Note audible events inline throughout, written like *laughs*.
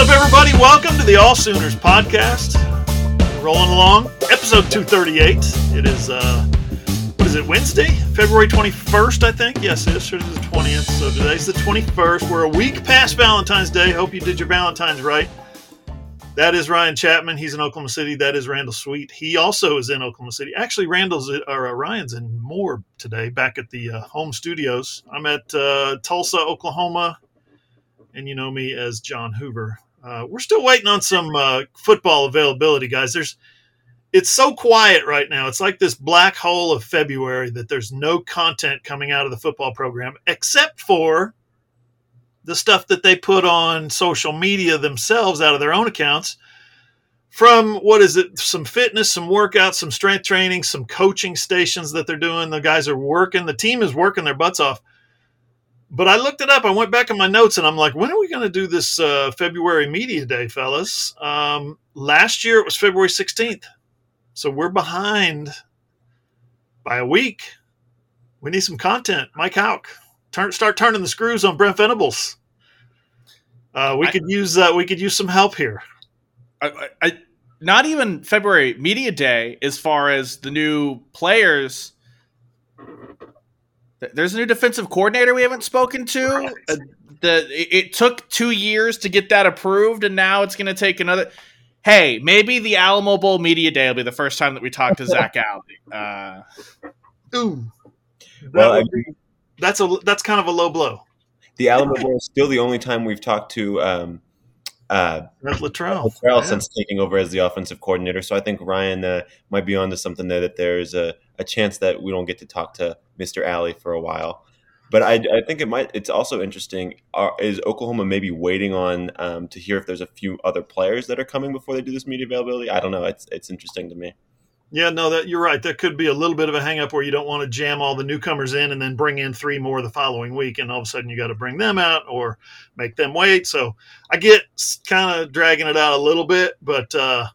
up, everybody? Welcome to the All Sooners podcast. Rolling along, episode 238. It is, uh, what is it, Wednesday? February 21st, I think? Yes, it is. Is the 20th. So today's the 21st. We're a week past Valentine's Day. Hope you did your Valentine's right. That is Ryan Chapman. He's in Oklahoma City. That is Randall Sweet. He also is in Oklahoma City. Actually, Randall's or uh, Ryan's in Moore today, back at the uh, home studios. I'm at uh, Tulsa, Oklahoma, and you know me as John Hoover. Uh, we're still waiting on some uh, football availability, guys. There's it's so quiet right now. It's like this black hole of February that there's no content coming out of the football program except for the stuff that they put on social media themselves out of their own accounts from what is it some fitness some workouts some strength training some coaching stations that they're doing the guys are working the team is working their butts off but i looked it up. I went back in my notes and i'm like when are we going to do this uh, february media day fellas? Um, last year it was february 16th so we're behind by a week. We need some content. Mike Houck turn start turning the screws on brent venables. Uh, we I, could use uh, we could use some help here. I, I, not even February media day as far as the new players. There's a new defensive coordinator we haven't spoken to. Right. Uh, the it took two years to get that approved, and now it's going to take another. Hey, maybe the Alamo Bowl media day will be the first time that we talk to Zach *laughs* Alley. Uh, Ooh, that well, be, that's a that's kind of a low blow the Alamo Bowl is still the only time we've talked to um, uh, Littrell, Littrell yeah. since taking over as the offensive coordinator. So I think Ryan uh, might be onto something there. That there's a, a chance that we don't get to talk to Mr. Alley for a while. But I, I think it might. It's also interesting. Are, is Oklahoma maybe waiting on um, to hear if there's a few other players that are coming before they do this media availability? I don't know. It's it's interesting to me. Yeah, no, that you're right. That could be a little bit of a hangup where you don't want to jam all the newcomers in and then bring in three more the following week, and all of a sudden you got to bring them out or make them wait. So I get kind of dragging it out a little bit, but uh,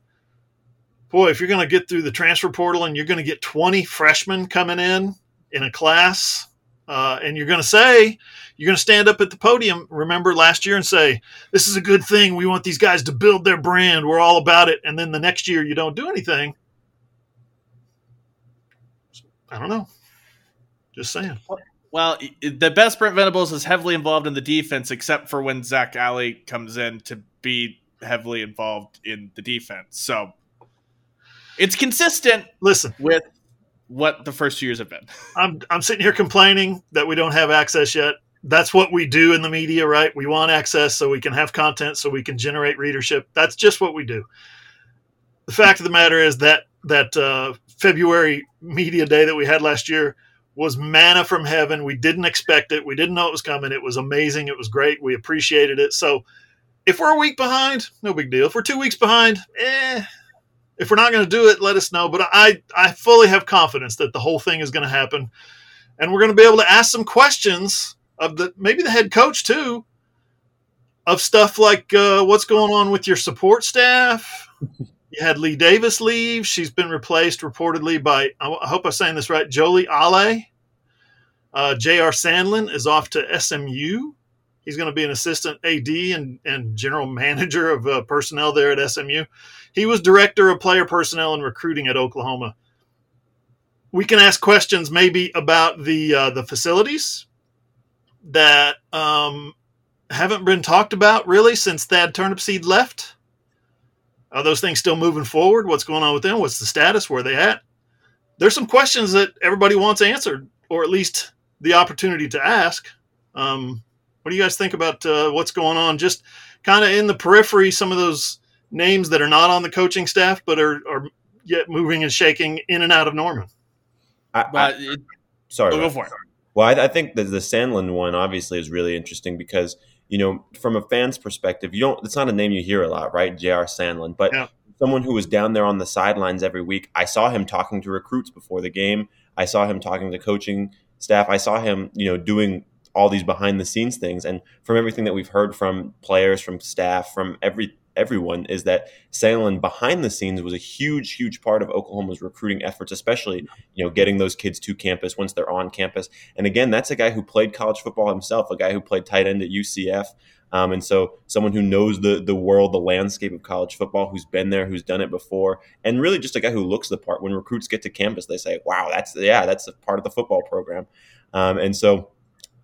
boy, if you're going to get through the transfer portal and you're going to get 20 freshmen coming in in a class, uh, and you're going to say you're going to stand up at the podium. Remember last year and say, "This is a good thing. We want these guys to build their brand. We're all about it." And then the next year you don't do anything I don't know. Just saying. Well, the best Brent Venables is heavily involved in the defense, except for when Zach Alley comes in to be heavily involved in the defense. So it's consistent. Listen with what the first two years have been. *laughs* I'm I'm sitting here complaining that we don't have access yet. That's what we do in the media, right? We want access so we can have content, so we can generate readership. That's just what we do. The fact of the matter is that that uh, February media day that we had last year was manna from heaven. We didn't expect it. We didn't know it was coming. It was amazing. It was great. We appreciated it. So if we're a week behind, no big deal. If we're two weeks behind, eh. If we're not going to do it, let us know. But I, I fully have confidence that the whole thing is going to happen, and we're going to be able to ask some questions of the maybe the head coach too, of stuff like uh, what's going on with your support staff. *laughs* You had Lee Davis leave. She's been replaced reportedly by, I hope I'm saying this right, Jolie Ale. Uh, J.R. Sandlin is off to SMU. He's going to be an assistant AD and, and general manager of uh, personnel there at SMU. He was director of player personnel and recruiting at Oklahoma. We can ask questions maybe about the uh, the facilities that um, haven't been talked about really since Thad Turnipseed left. Are those things still moving forward? What's going on with them? What's the status? Where are they at? There's some questions that everybody wants answered, or at least the opportunity to ask. Um, what do you guys think about uh, what's going on? Just kind of in the periphery, some of those names that are not on the coaching staff, but are, are yet moving and shaking in and out of Norman. I, I, it, sorry, go for it. Well, I, I think the, the Sandlin one obviously is really interesting because – you know, from a fan's perspective, you don't. It's not a name you hear a lot, right? J.R. Sandlin, but yeah. someone who was down there on the sidelines every week. I saw him talking to recruits before the game. I saw him talking to coaching staff. I saw him, you know, doing all these behind the scenes things. And from everything that we've heard from players, from staff, from every everyone is that Sandlin behind the scenes was a huge, huge part of Oklahoma's recruiting efforts, especially you know getting those kids to campus once they're on campus. And again, that's a guy who played college football himself, a guy who played tight end at UCF. Um, and so, someone who knows the the world, the landscape of college football, who's been there, who's done it before, and really just a guy who looks the part. When recruits get to campus, they say, "Wow, that's yeah, that's a part of the football program." Um, and so,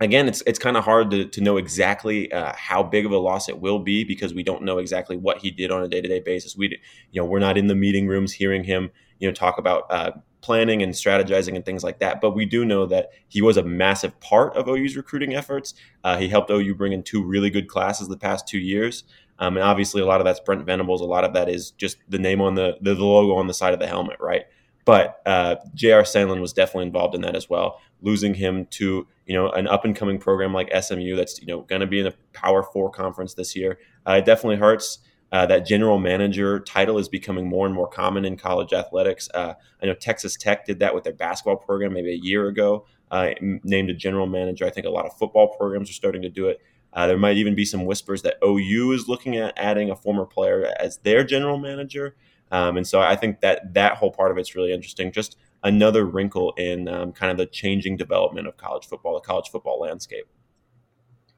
again, it's it's kind of hard to, to know exactly uh, how big of a loss it will be because we don't know exactly what he did on a day to day basis. We, you know, we're not in the meeting rooms hearing him, you know, talk about uh, planning and strategizing and things like that. But we do know that he was a massive part of OU's recruiting efforts. Uh, he helped OU bring in two really good classes the past two years. Um, and obviously, a lot of that's Brent Venables. A lot of that is just the name on the the, the logo on the side of the helmet, right? But uh, J.R. Sandlin was definitely involved in that as well. Losing him to you know an up and coming program like SMU that's you know going to be in a Power Four conference this year, uh, it definitely hurts. Uh, that general manager title is becoming more and more common in college athletics. Uh, I know Texas Tech did that with their basketball program maybe a year ago, uh, named a general manager. I think a lot of football programs are starting to do it. Uh, there might even be some whispers that OU is looking at adding a former player as their general manager. Um, and so I think that that whole part of it's really interesting. Just another wrinkle in um, kind of the changing development of college football, the college football landscape.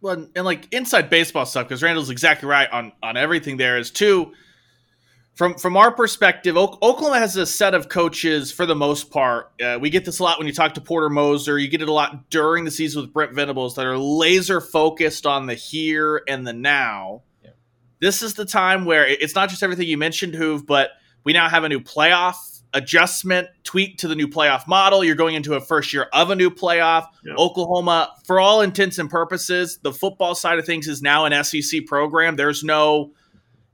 Well, and like inside baseball stuff, because Randall's exactly right on on everything. There is too. From from our perspective, Oklahoma has a set of coaches for the most part. Uh, we get this a lot when you talk to Porter Moser. You get it a lot during the season with Brent Venables that are laser focused on the here and the now. Yeah. This is the time where it's not just everything you mentioned, Hoove, but we now have a new playoff adjustment, tweak to the new playoff model. You're going into a first year of a new playoff. Yep. Oklahoma, for all intents and purposes, the football side of things is now an SEC program. There's no,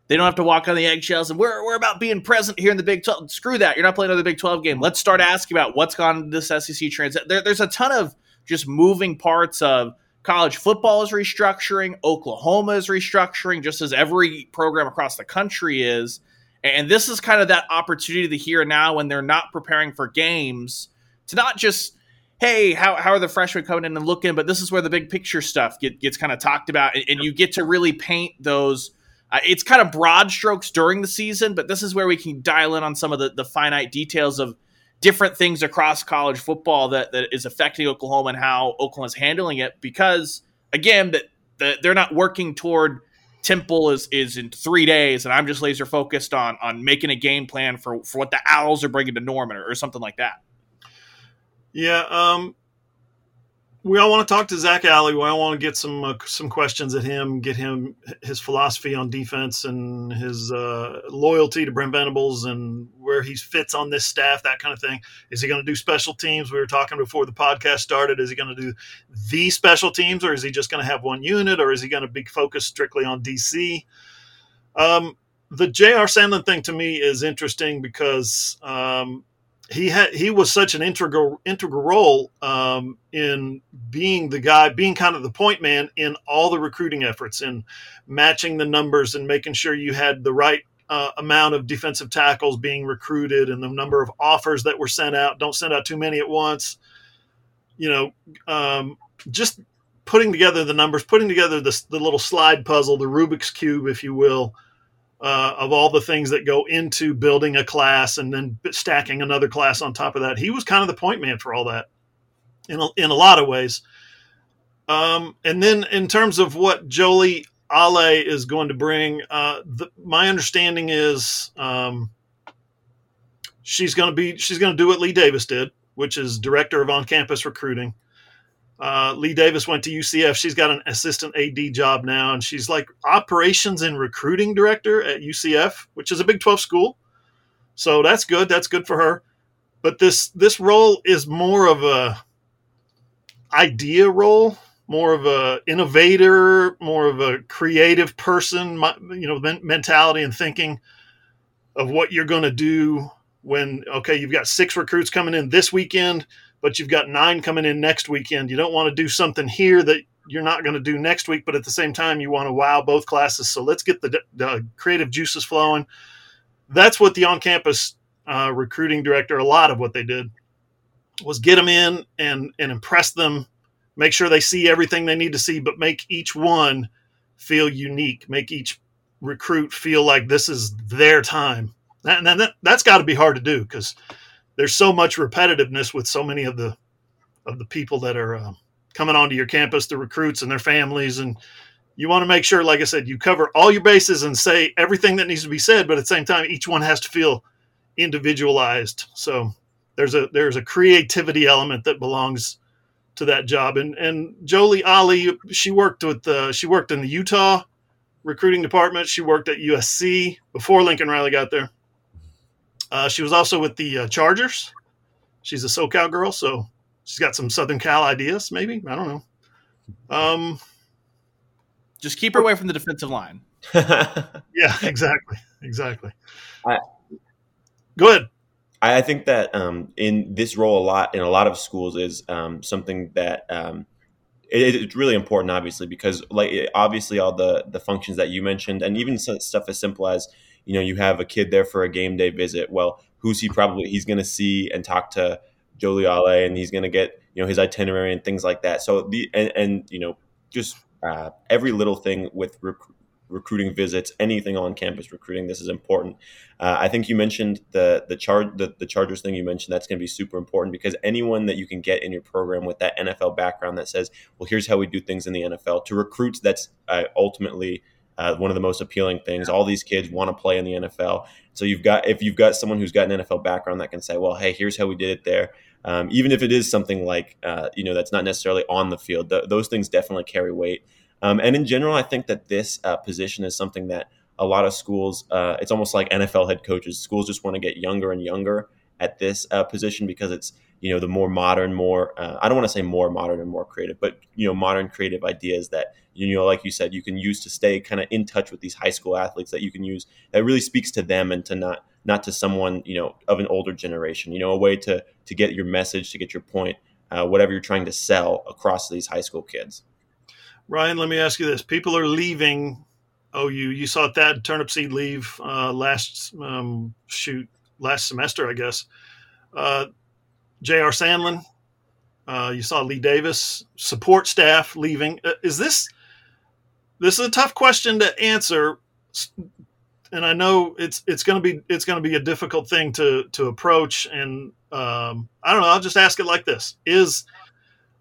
they don't have to walk on the eggshells and we're, we're about being present here in the Big 12. Screw that. You're not playing another Big 12 game. Let's start asking about what's gone into this SEC transit. There, there's a ton of just moving parts of college football is restructuring, Oklahoma is restructuring, just as every program across the country is. And this is kind of that opportunity to here and now when they're not preparing for games to not just, hey, how, how are the freshmen coming in and looking, but this is where the big picture stuff get, gets kind of talked about. And, and you get to really paint those. Uh, it's kind of broad strokes during the season, but this is where we can dial in on some of the, the finite details of different things across college football that, that is affecting Oklahoma and how Oklahoma's handling it. Because, again, that the, they're not working toward Temple is is in three days, and I'm just laser focused on on making a game plan for for what the Owls are bringing to Norman or, or something like that. Yeah, um, we all want to talk to Zach Alley. We all want to get some uh, some questions at him, get him his philosophy on defense and his uh, loyalty to Brent Venables and where he fits on this staff, that kind of thing. Is he going to do special teams? We were talking before the podcast started. Is he going to do the special teams, or is he just going to have one unit, or is he going to be focused strictly on DC? Um, the J.R. Sandlin thing to me is interesting because um, he had he was such an integral integral role um, in being the guy, being kind of the point man in all the recruiting efforts, in matching the numbers and making sure you had the right uh, amount of defensive tackles being recruited and the number of offers that were sent out. Don't send out too many at once. You know, um, just putting together the numbers, putting together the, the little slide puzzle, the Rubik's cube, if you will uh, of all the things that go into building a class and then stacking another class on top of that. He was kind of the point man for all that in a, in a lot of ways. Um, and then in terms of what Jolie Ale is going to bring, uh, the, my understanding is um, she's going to be she's going to do what Lee Davis did, which is director of on-campus recruiting. Uh, Lee Davis went to UCF. She's got an assistant AD job now, and she's like operations and recruiting director at UCF, which is a Big 12 school. So that's good. That's good for her. But this this role is more of a idea role, more of a innovator, more of a creative person, you know, mentality and thinking of what you're going to do when okay, you've got six recruits coming in this weekend but you've got nine coming in next weekend. You don't want to do something here that you're not going to do next week, but at the same time, you want to wow both classes. So let's get the, the creative juices flowing. That's what the on campus uh, recruiting director, a lot of what they did was get them in and, and impress them, make sure they see everything they need to see, but make each one feel unique, make each recruit feel like this is their time. And that, that's got to be hard to do because there's so much repetitiveness with so many of the of the people that are uh, coming onto your campus, the recruits and their families, and you want to make sure, like I said, you cover all your bases and say everything that needs to be said, but at the same time, each one has to feel individualized. So there's a there's a creativity element that belongs to that job. And and Jolie Ali, she worked with uh, she worked in the Utah recruiting department. She worked at USC before Lincoln Riley got there. Uh, she was also with the uh, Chargers. She's a SoCal girl, so she's got some Southern Cal ideas. Maybe I don't know. Um, just keep her away from the defensive line. *laughs* yeah, exactly, exactly. I, Go ahead. I think that um, in this role, a lot in a lot of schools is um, something that um, it, it's really important, obviously, because like obviously all the the functions that you mentioned, and even stuff as simple as you know you have a kid there for a game day visit. Well, who's he probably he's going to see and talk to Jolie Ale, and he's going to get you know his itinerary and things like that. So the and, and you know just uh, every little thing with rec- recruiting visits, anything on campus recruiting. This is important. Uh, I think you mentioned the the char- the, the Chargers thing you mentioned. That's going to be super important because anyone that you can get in your program with that NFL background that says, "Well, here's how we do things in the NFL," to recruits, that's uh, ultimately uh, one of the most appealing things. All these kids want to play in the NFL. So you've got if you've got someone who's got an NFL background that can say, "Well, hey, here's how we did it there." Um, even if it is something like uh, you know that's not necessarily on the field, th- those things definitely carry weight. Um, and in general, I think that this uh, position is something that a lot of schools, uh, it's almost like NFL head coaches. Schools just want to get younger and younger at this uh, position because it's you know the more modern, more uh, I don't want to say more modern and more creative, but you know modern creative ideas that you know like you said you can use to stay kind of in touch with these high school athletes that you can use that really speaks to them and to not not to someone you know of an older generation. You know a way to to get your message, to get your point, uh, whatever you're trying to sell across these high school kids. Ryan, let me ask you this: People are leaving OU. You saw Thad Turnipseed leave uh, last um, shoot last semester, I guess. Uh, J.R. Sandlin. Uh, you saw Lee Davis support staff leaving. Uh, is this this is a tough question to answer, and I know it's it's going to be it's going to be a difficult thing to to approach. And um, I don't know. I'll just ask it like this: Is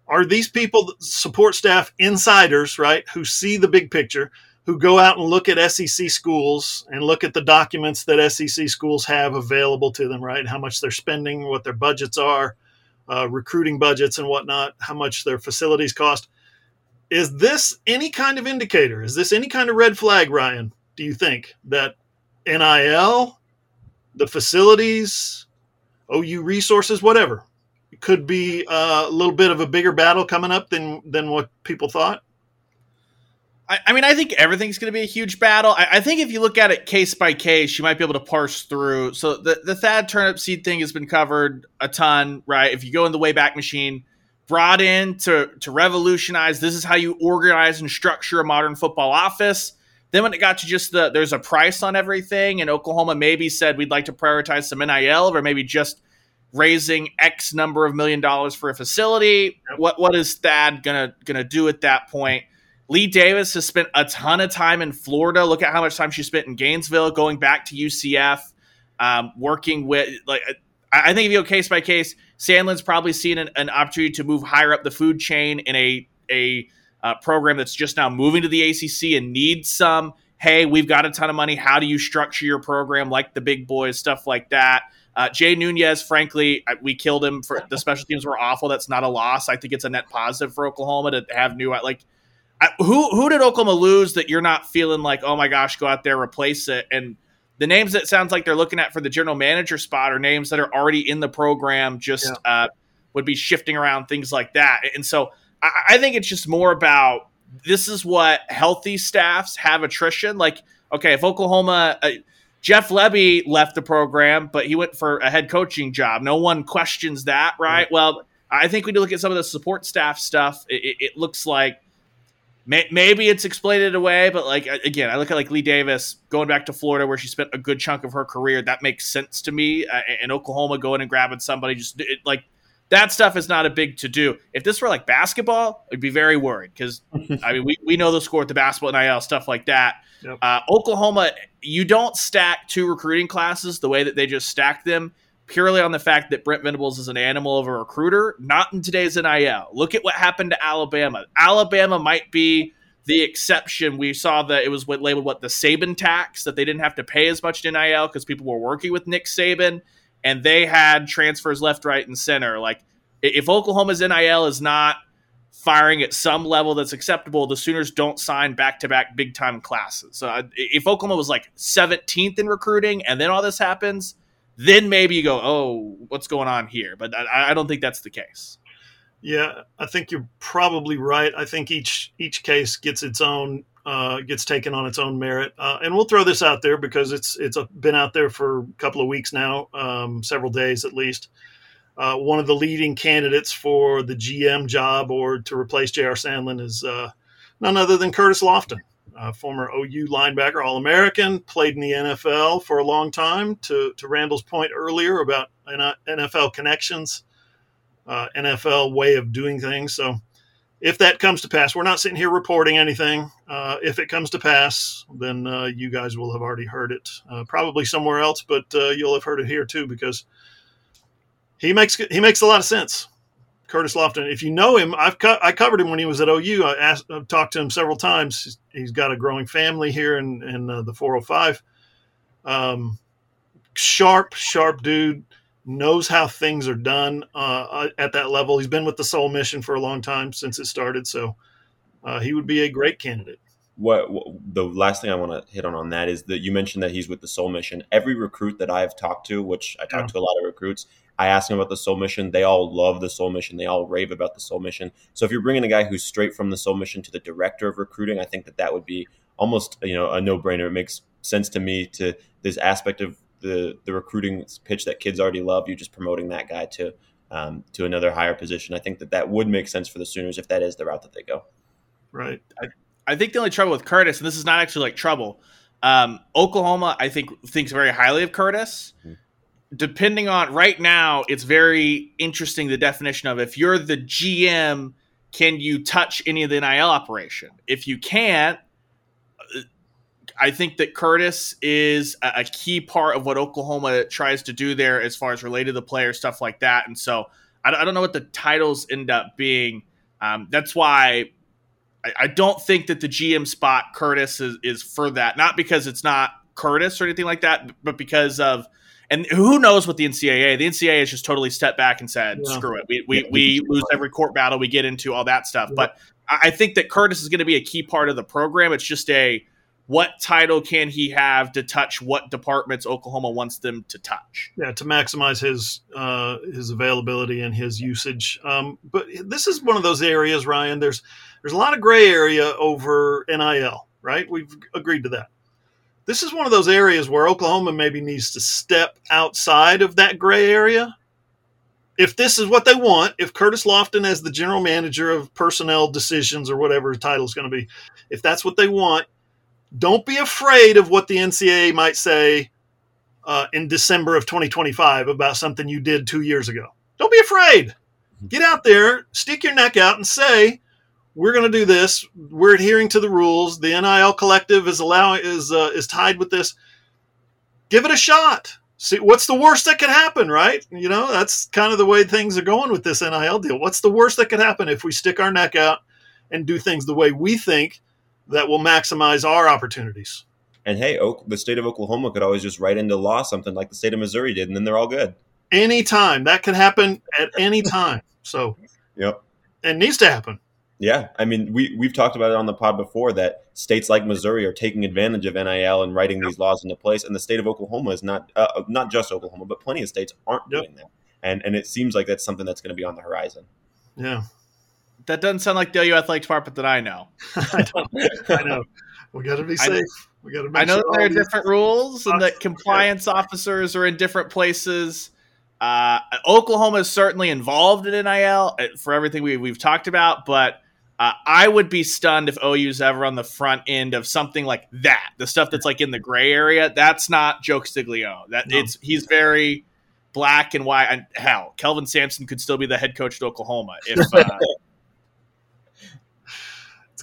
are these people support staff insiders, right, who see the big picture, who go out and look at SEC schools and look at the documents that SEC schools have available to them, right? How much they're spending, what their budgets are, uh, recruiting budgets and whatnot, how much their facilities cost. Is this any kind of indicator? Is this any kind of red flag, Ryan? Do you think that NIL, the facilities, OU resources, whatever, could be uh, a little bit of a bigger battle coming up than than what people thought? I, I mean, I think everything's going to be a huge battle. I, I, think if you look at it case by case, you might be able to parse through. So the the Thad Turnipseed thing has been covered a ton, right? If you go in the Wayback Machine, brought in to to revolutionize. This is how you organize and structure a modern football office. Then when it got to just the there's a price on everything, and Oklahoma maybe said we'd like to prioritize some NIL or maybe just raising X number of million dollars for a facility. What what is Thad gonna gonna do at that point? Lee Davis has spent a ton of time in Florida. Look at how much time she spent in Gainesville, going back to UCF, um, working with like I think if you go case by case, Sandlin's probably seen an, an, opportunity to move higher up the food chain in a a uh, program that's just now moving to the ACC and needs some. Hey, we've got a ton of money. How do you structure your program like the big boys, stuff like that? Uh, Jay Nunez, frankly, we killed him for the special teams were awful. That's not a loss. I think it's a net positive for Oklahoma to have new like. I, who who did Oklahoma lose that you're not feeling like oh my gosh go out there replace it and the names that sounds like they're looking at for the general manager spot are names that are already in the program just yeah. uh, would be shifting around things like that and so I, I think it's just more about this is what healthy staffs have attrition like okay if Oklahoma uh, Jeff Lebby left the program, but he went for a head coaching job. No one questions that, right? Well, I think when you look at some of the support staff stuff, it, it looks like may, maybe it's explained it away, but like again, I look at like Lee Davis going back to Florida where she spent a good chunk of her career. That makes sense to me. Uh, in Oklahoma, going and grabbing somebody, just it, like that stuff is not a big to do. If this were like basketball, I'd be very worried because *laughs* I mean we, we know the score at the basketball NIL stuff like that. Yep. Uh, Oklahoma, you don't stack two recruiting classes the way that they just stack them purely on the fact that Brent Venables is an animal of a recruiter, not in today's NIL. Look at what happened to Alabama. Alabama might be the exception. We saw that it was what labeled what the Saban tax that they didn't have to pay as much NIL because people were working with Nick Saban and they had transfers left, right, and center. Like if Oklahoma's NIL is not firing at some level that's acceptable, the Sooners don't sign back to back big time classes. So if Oklahoma was like 17th in recruiting and then all this happens, then maybe you go, oh, what's going on here? But I, I don't think that's the case. Yeah, I think you're probably right. I think each each case gets its own uh, gets taken on its own merit, uh, and we'll throw this out there because it's it's been out there for a couple of weeks now, um, several days at least. Uh, one of the leading candidates for the GM job or to replace J.R. Sandlin is uh, none other than Curtis Lofton, former OU linebacker, All American, played in the NFL for a long time. To to Randall's point earlier about NFL connections uh, NFL way of doing things. So if that comes to pass, we're not sitting here reporting anything. Uh, if it comes to pass, then uh, you guys will have already heard it, uh, probably somewhere else, but uh, you'll have heard it here too because he makes he makes a lot of sense. Curtis Lofton. If you know him, I've co- I covered him when he was at OU. I asked, I've talked to him several times. he's got a growing family here in in uh, the 405. Um, sharp, sharp dude knows how things are done uh, uh, at that level. He's been with the Soul Mission for a long time since it started, so uh, he would be a great candidate. What, what, the last thing I want to hit on on that is that you mentioned that he's with the Soul Mission. Every recruit that I've talked to, which I talked yeah. to a lot of recruits, I ask them about the Soul Mission. They all love the Soul Mission. They all rave about the Soul Mission. So if you're bringing a guy who's straight from the Soul Mission to the director of recruiting, I think that that would be almost you know a no brainer. It makes sense to me to this aspect of the the recruiting pitch that kids already love. You just promoting that guy to um, to another higher position. I think that that would make sense for the Sooners if that is the route that they go. Right. I, I think the only trouble with Curtis, and this is not actually like trouble. Um, Oklahoma, I think, thinks very highly of Curtis. Mm-hmm. Depending on right now, it's very interesting the definition of if you're the GM, can you touch any of the NIL operation? If you can't, I think that Curtis is a, key part of what Oklahoma tries to do there as far as related to the player stuff like that. And so I, I don't know what the titles end up being. Um, that's why I, I, don't think that the GM spot Curtis is, is for that. Not because it's not Curtis or anything like that, but because of and who knows what the NCAA? The NCAA has just totally stepped back and said, yeah. "Screw it, we we, we lose every court battle, we get into all that stuff." Yeah. But I think that Curtis is going to be a key part of the program. It's just a what title can he have to touch what departments Oklahoma wants them to touch? Yeah, to maximize his uh, his availability and his usage. Um, but this is one of those areas, Ryan. There's there's a lot of gray area over NIL, right? We've agreed to that. This is one of those areas where Oklahoma maybe needs to step outside of that gray area. If this is what they want, if Curtis Lofton, as the general manager of personnel decisions or whatever title is going to be, if that's what they want, don't be afraid of what the NCAA might say uh, in December of 2025 about something you did two years ago. Don't be afraid. Get out there, stick your neck out, and say, "We're going to do this. We're adhering to the rules. The NIL collective is allowing is uh, is tied with this. Give it a shot. See what's the worst that could happen, right? You know that's kind of the way things are going with this NIL deal. What's the worst that could happen if we stick our neck out and do things the way we think?" That will maximize our opportunities. And hey, the state of Oklahoma could always just write into law something like the state of Missouri did, and then they're all good. Anytime that can happen at any time. So, *laughs* yep, it needs to happen. Yeah, I mean, we we've talked about it on the pod before that states like Missouri are taking advantage of NIL and writing yep. these laws into place, and the state of Oklahoma is not uh, not just Oklahoma, but plenty of states aren't yep. doing that, and and it seems like that's something that's going to be on the horizon. Yeah, that doesn't sound like the OU athletic department that I know. *laughs* I, I, know. We got to be safe. We got to. I know sure there are different rules and that compliance officers are in different places. Uh, Oklahoma is certainly involved in NIL uh, for everything we, we've talked about, but uh, I would be stunned if OU's ever on the front end of something like that. The stuff that's like in the gray area. That's not Joe Castiglione. That no. it's he's very black and white. And hell, Kelvin Sampson could still be the head coach at Oklahoma if uh, *laughs*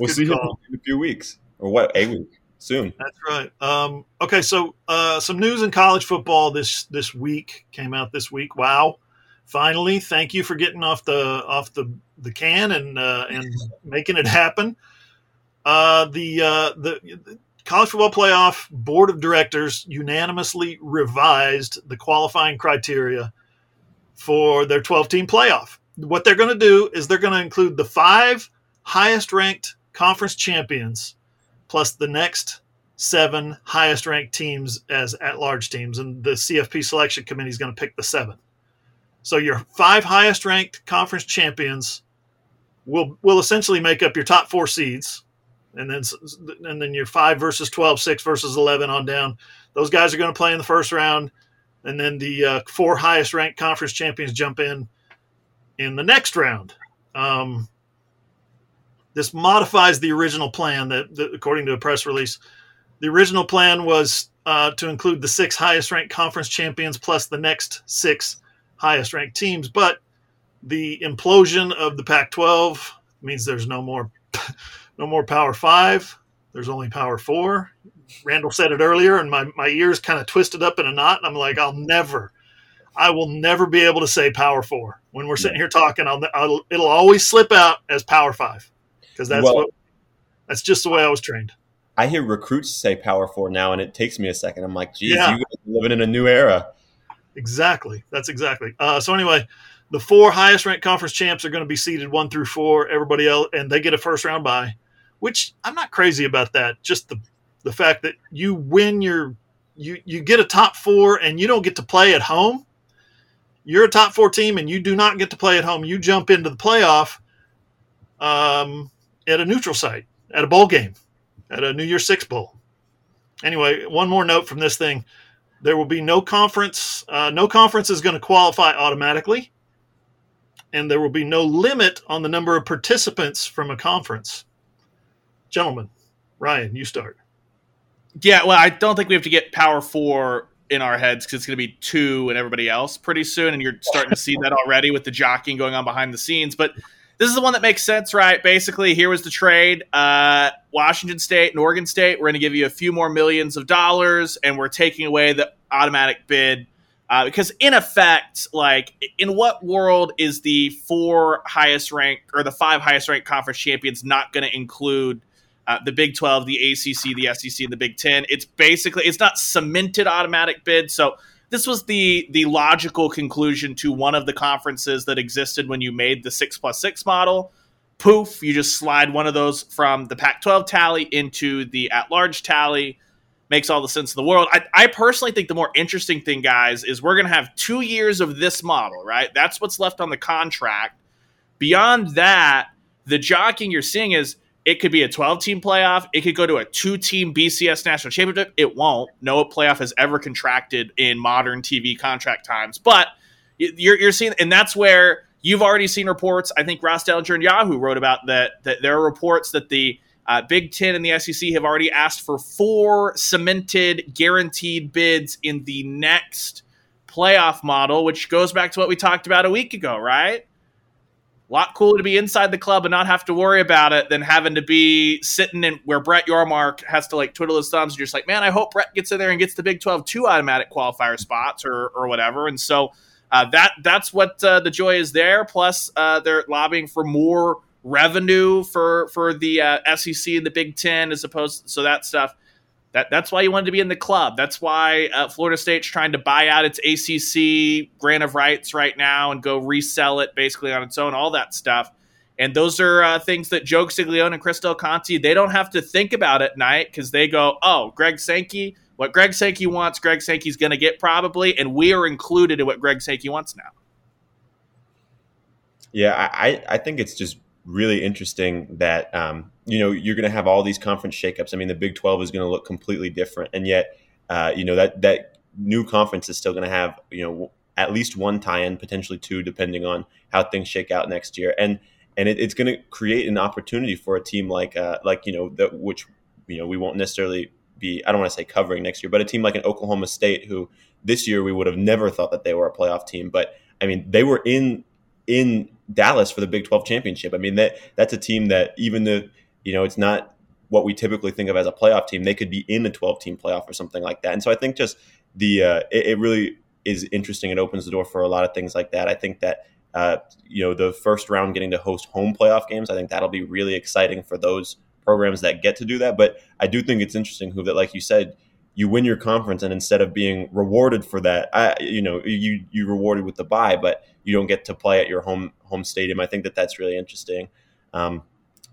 we'll see him in a few weeks or what a week soon. That's right. Um, okay, so uh, some news in college football this this week came out this week. Wow! Finally, thank you for getting off the off the the can and uh, and *laughs* making it happen. Uh, the uh, the college football playoff board of directors unanimously revised the qualifying criteria for their 12 team playoff. What they're going to do is they're going to include the five highest ranked conference champions plus the next seven highest ranked teams as at large teams. And the CFP selection committee is going to pick the seven. So your five highest ranked conference champions will will essentially make up your top four seeds and then and then your five versus 12, six versus 11 on down. Those guys are going to play in the first round, and then the uh, four highest ranked conference champions jump in in the next round. Um, this modifies the original plan that, that, according to a press release, the original plan was uh, to include the six highest ranked conference champions plus the next six highest ranked teams, but the implosion of the Pac-12 means there's no more *laughs* no more Power Five. There's only Power Four. Randall said it earlier, and my, my ears kind of twisted up in a knot. And I'm like, I'll never, I will never be able to say Power Four when we're sitting here talking. I'll, I'll it'll always slip out as Power Five because that's well, what that's just the way I was trained. I hear recruits say Power Four now, and it takes me a second. I'm like, geez, yeah. you guys are living in a new era. Exactly. That's exactly. Uh, so anyway, the four highest ranked conference champs are going to be seeded one through four. Everybody else, and they get a first round bye which I'm not crazy about that. Just the the fact that you win your you you get a top four and you don't get to play at home. You're a top four team and you do not get to play at home. You jump into the playoff um, at a neutral site, at a bowl game, at a New Year's Six bowl. Anyway, one more note from this thing: there will be no conference. Uh, no conference is going to qualify automatically, and there will be no limit on the number of participants from a conference gentlemen, Ryan, you start. Yeah, well, I don't think we have to get power four in our heads because it's going to be two and everybody else pretty soon, and you're starting to see that already with the jockeying going on behind the scenes. But this is the one that makes sense, right? Basically, here was the trade: uh, Washington State and Oregon State. We're going to give you a few more millions of dollars, and we're taking away the automatic bid. Uh, because in effect, like, in what world is the four highest ranked or the five highest ranked conference champions not going to include uh, the Big 12, the ACC, the SEC, and the Big 10. It's basically it's not cemented automatic bid. So this was the the logical conclusion to one of the conferences that existed when you made the six plus six model. Poof, you just slide one of those from the Pac-12 tally into the at-large tally. Makes all the sense in the world. I, I personally think the more interesting thing, guys, is we're going to have two years of this model, right? That's what's left on the contract. Beyond that, the jockeying you're seeing is it could be a 12 team playoff. It could go to a two team BCS national championship. It won't. No playoff has ever contracted in modern TV contract times. But you're, you're seeing, and that's where you've already seen reports. I think Ross Dellenger and Yahoo wrote about that, that there are reports that the uh, Big Ten and the SEC have already asked for four cemented, guaranteed bids in the next playoff model, which goes back to what we talked about a week ago, right? A lot cooler to be inside the club and not have to worry about it than having to be sitting in where Brett Yormark has to like twiddle his thumbs and you're just like, man, I hope Brett gets in there and gets the Big 12 two automatic qualifier spots or or whatever. And so uh, that that's what uh, the joy is there. Plus, uh, they're lobbying for more revenue for for the uh, SEC and the Big Ten as opposed. to, So that stuff that, that's why you wanted to be in the club. That's why uh, Florida State's trying to buy out its ACC grant of rights right now and go resell it basically on its own, all that stuff. And those are uh, things that Joe Castiglione and Chris Del Conte, they don't have to think about at night because they go, oh, Greg Sankey, what Greg Sankey wants, Greg Sankey's going to get probably, and we are included in what Greg Sankey wants now. Yeah, I, I think it's just really interesting that um, you know you're going to have all these conference shakeups. I mean, the Big Twelve is going to look completely different, and yet uh, you know that that new conference is still going to have you know at least one tie-in, potentially two, depending on how things shake out next year, and and it, it's going to create an opportunity for a team like uh, like you know that which you know we won't necessarily be I don't want to say covering next year, but a team like an Oklahoma State who this year we would have never thought that they were a playoff team, but I mean they were in in Dallas for the Big 12 championship. I mean, that that's a team that even the you know, it's not what we typically think of as a playoff team, they could be in a 12 team playoff or something like that. And so I think just the, uh, it, it, really is interesting. It opens the door for a lot of things like that. I think that, uh, you know, the first round getting to host home playoff games, I think that'll be really exciting for those programs that get to do that. But I do think it's interesting who that, like you said, you win your conference, and instead of being rewarded for that, I, you know, you you rewarded with the bye, but you don't get to play at your home home stadium. I think that that's really interesting. Um,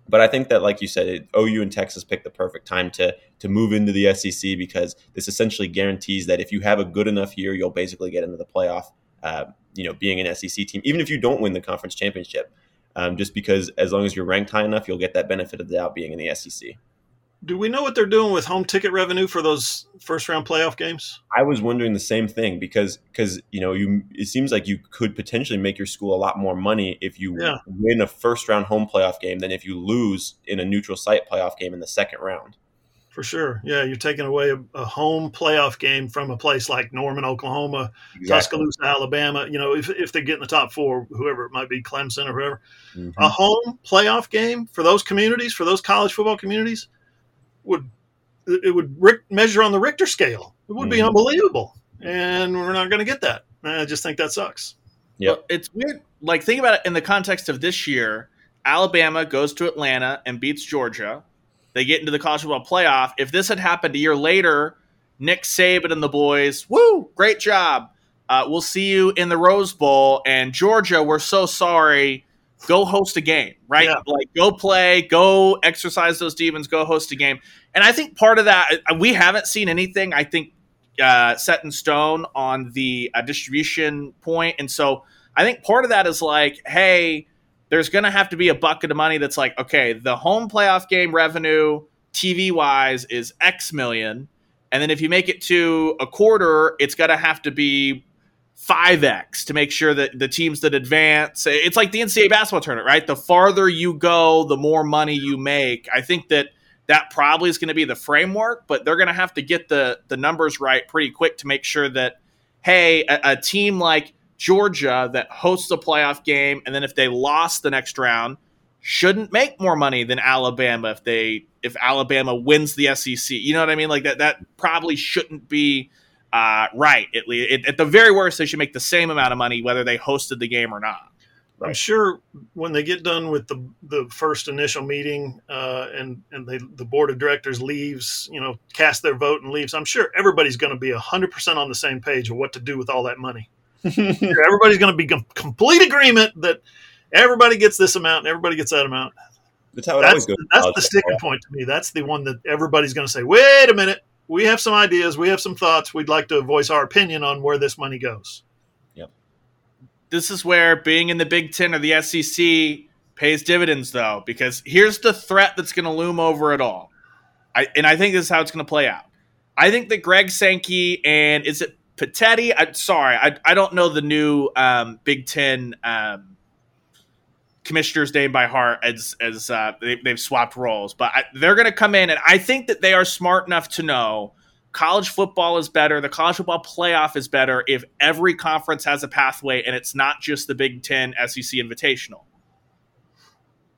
but I think that, like you said, OU and Texas picked the perfect time to to move into the SEC because this essentially guarantees that if you have a good enough year, you'll basically get into the playoff. Uh, you know, being an SEC team, even if you don't win the conference championship, um, just because as long as you're ranked high enough, you'll get that benefit of the doubt being in the SEC do we know what they're doing with home ticket revenue for those first round playoff games? I was wondering the same thing because because you know you it seems like you could potentially make your school a lot more money if you yeah. win a first round home playoff game than if you lose in a neutral site playoff game in the second round. For sure, yeah, you're taking away a, a home playoff game from a place like Norman, Oklahoma, exactly. Tuscaloosa, Alabama. You know, if if they get in the top four, whoever it might be, Clemson or whoever, mm-hmm. a home playoff game for those communities, for those college football communities would it would measure on the Richter scale. It would mm be mm-hmm. unbelievable, and we're not going to get that. I just think that sucks. Yeah, well, it's weird. Like think about it in the context of this year. Alabama goes to Atlanta and beats Georgia. They get into the college football playoff. If this had happened a year later, Nick Saban and the boys, woo, great job. Uh, we'll see you in the Rose Bowl. And Georgia, we're so sorry go host a game, right? Yeah. Like go play, go exercise those demons, go host a game. And I think part of that, we haven't seen anything, I think, uh, set in stone on the uh, distribution point. And so I think part of that is like, hey, there's going to have to be a bucket of money that's like, okay, the home playoff game revenue TV wise is X million. And then if you make it to a quarter, it's going to have to be 5x to make sure that the teams that advance it's like the NCAA basketball tournament, right? The farther you go, the more money you make. I think that that probably is going to be the framework, but they're going to have to get the the numbers right pretty quick to make sure that hey, a, a team like Georgia that hosts a playoff game and then if they lost the next round shouldn't make more money than Alabama if they if Alabama wins the SEC. You know what I mean? Like that that probably shouldn't be uh, right. At, least, at the very worst, they should make the same amount of money whether they hosted the game or not. Right. I'm sure when they get done with the the first initial meeting uh, and and they, the board of directors leaves, you know, cast their vote and leaves. I'm sure everybody's going to be hundred percent on the same page of what to do with all that money. *laughs* everybody's going to be com- complete agreement that everybody gets this amount and everybody gets that amount. That's how it that's, always goes. That's the sticking point to me. That's the one that everybody's going to say, "Wait a minute, we have some ideas, we have some thoughts. We'd like to voice our opinion on where this money goes. Yep. This is where being in the Big Ten or the SEC pays dividends, though, because here's the threat that's going to loom over it all. I, and I think this is how it's going to play out. I think that Greg Sankey and is it Petitti? I'm sorry, I, I don't know the new um, Big Ten um, commissioner's name by heart as as uh, they, have swapped roles, but I, they're going to come in, and I think that they are smart enough to know college football is better. The college football playoff is better if every conference has a pathway, and it's not just the Big Ten SEC Invitational.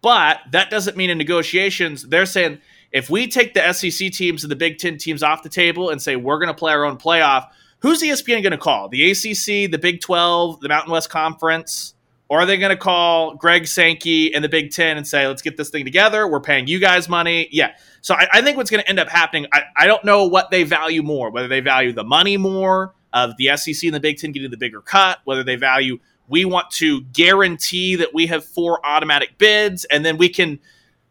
But that doesn't mean in negotiations they're saying if we take the SEC teams and the Big Ten teams off the table and say we're going to play our own playoff, who's ESPN going to call? The ACC, the Big Twelve, the Mountain West Conference? Or are they going to call Greg Sankey and the Big Ten and say, let's get this thing together? We're paying you guys money. Yeah. So I, I think what's going to end up happening, I, I, don't know what they value more, whether they value the money more of the SEC and the Big Ten getting the bigger cut, whether they value, we want to guarantee that we have four automatic bids and then we can,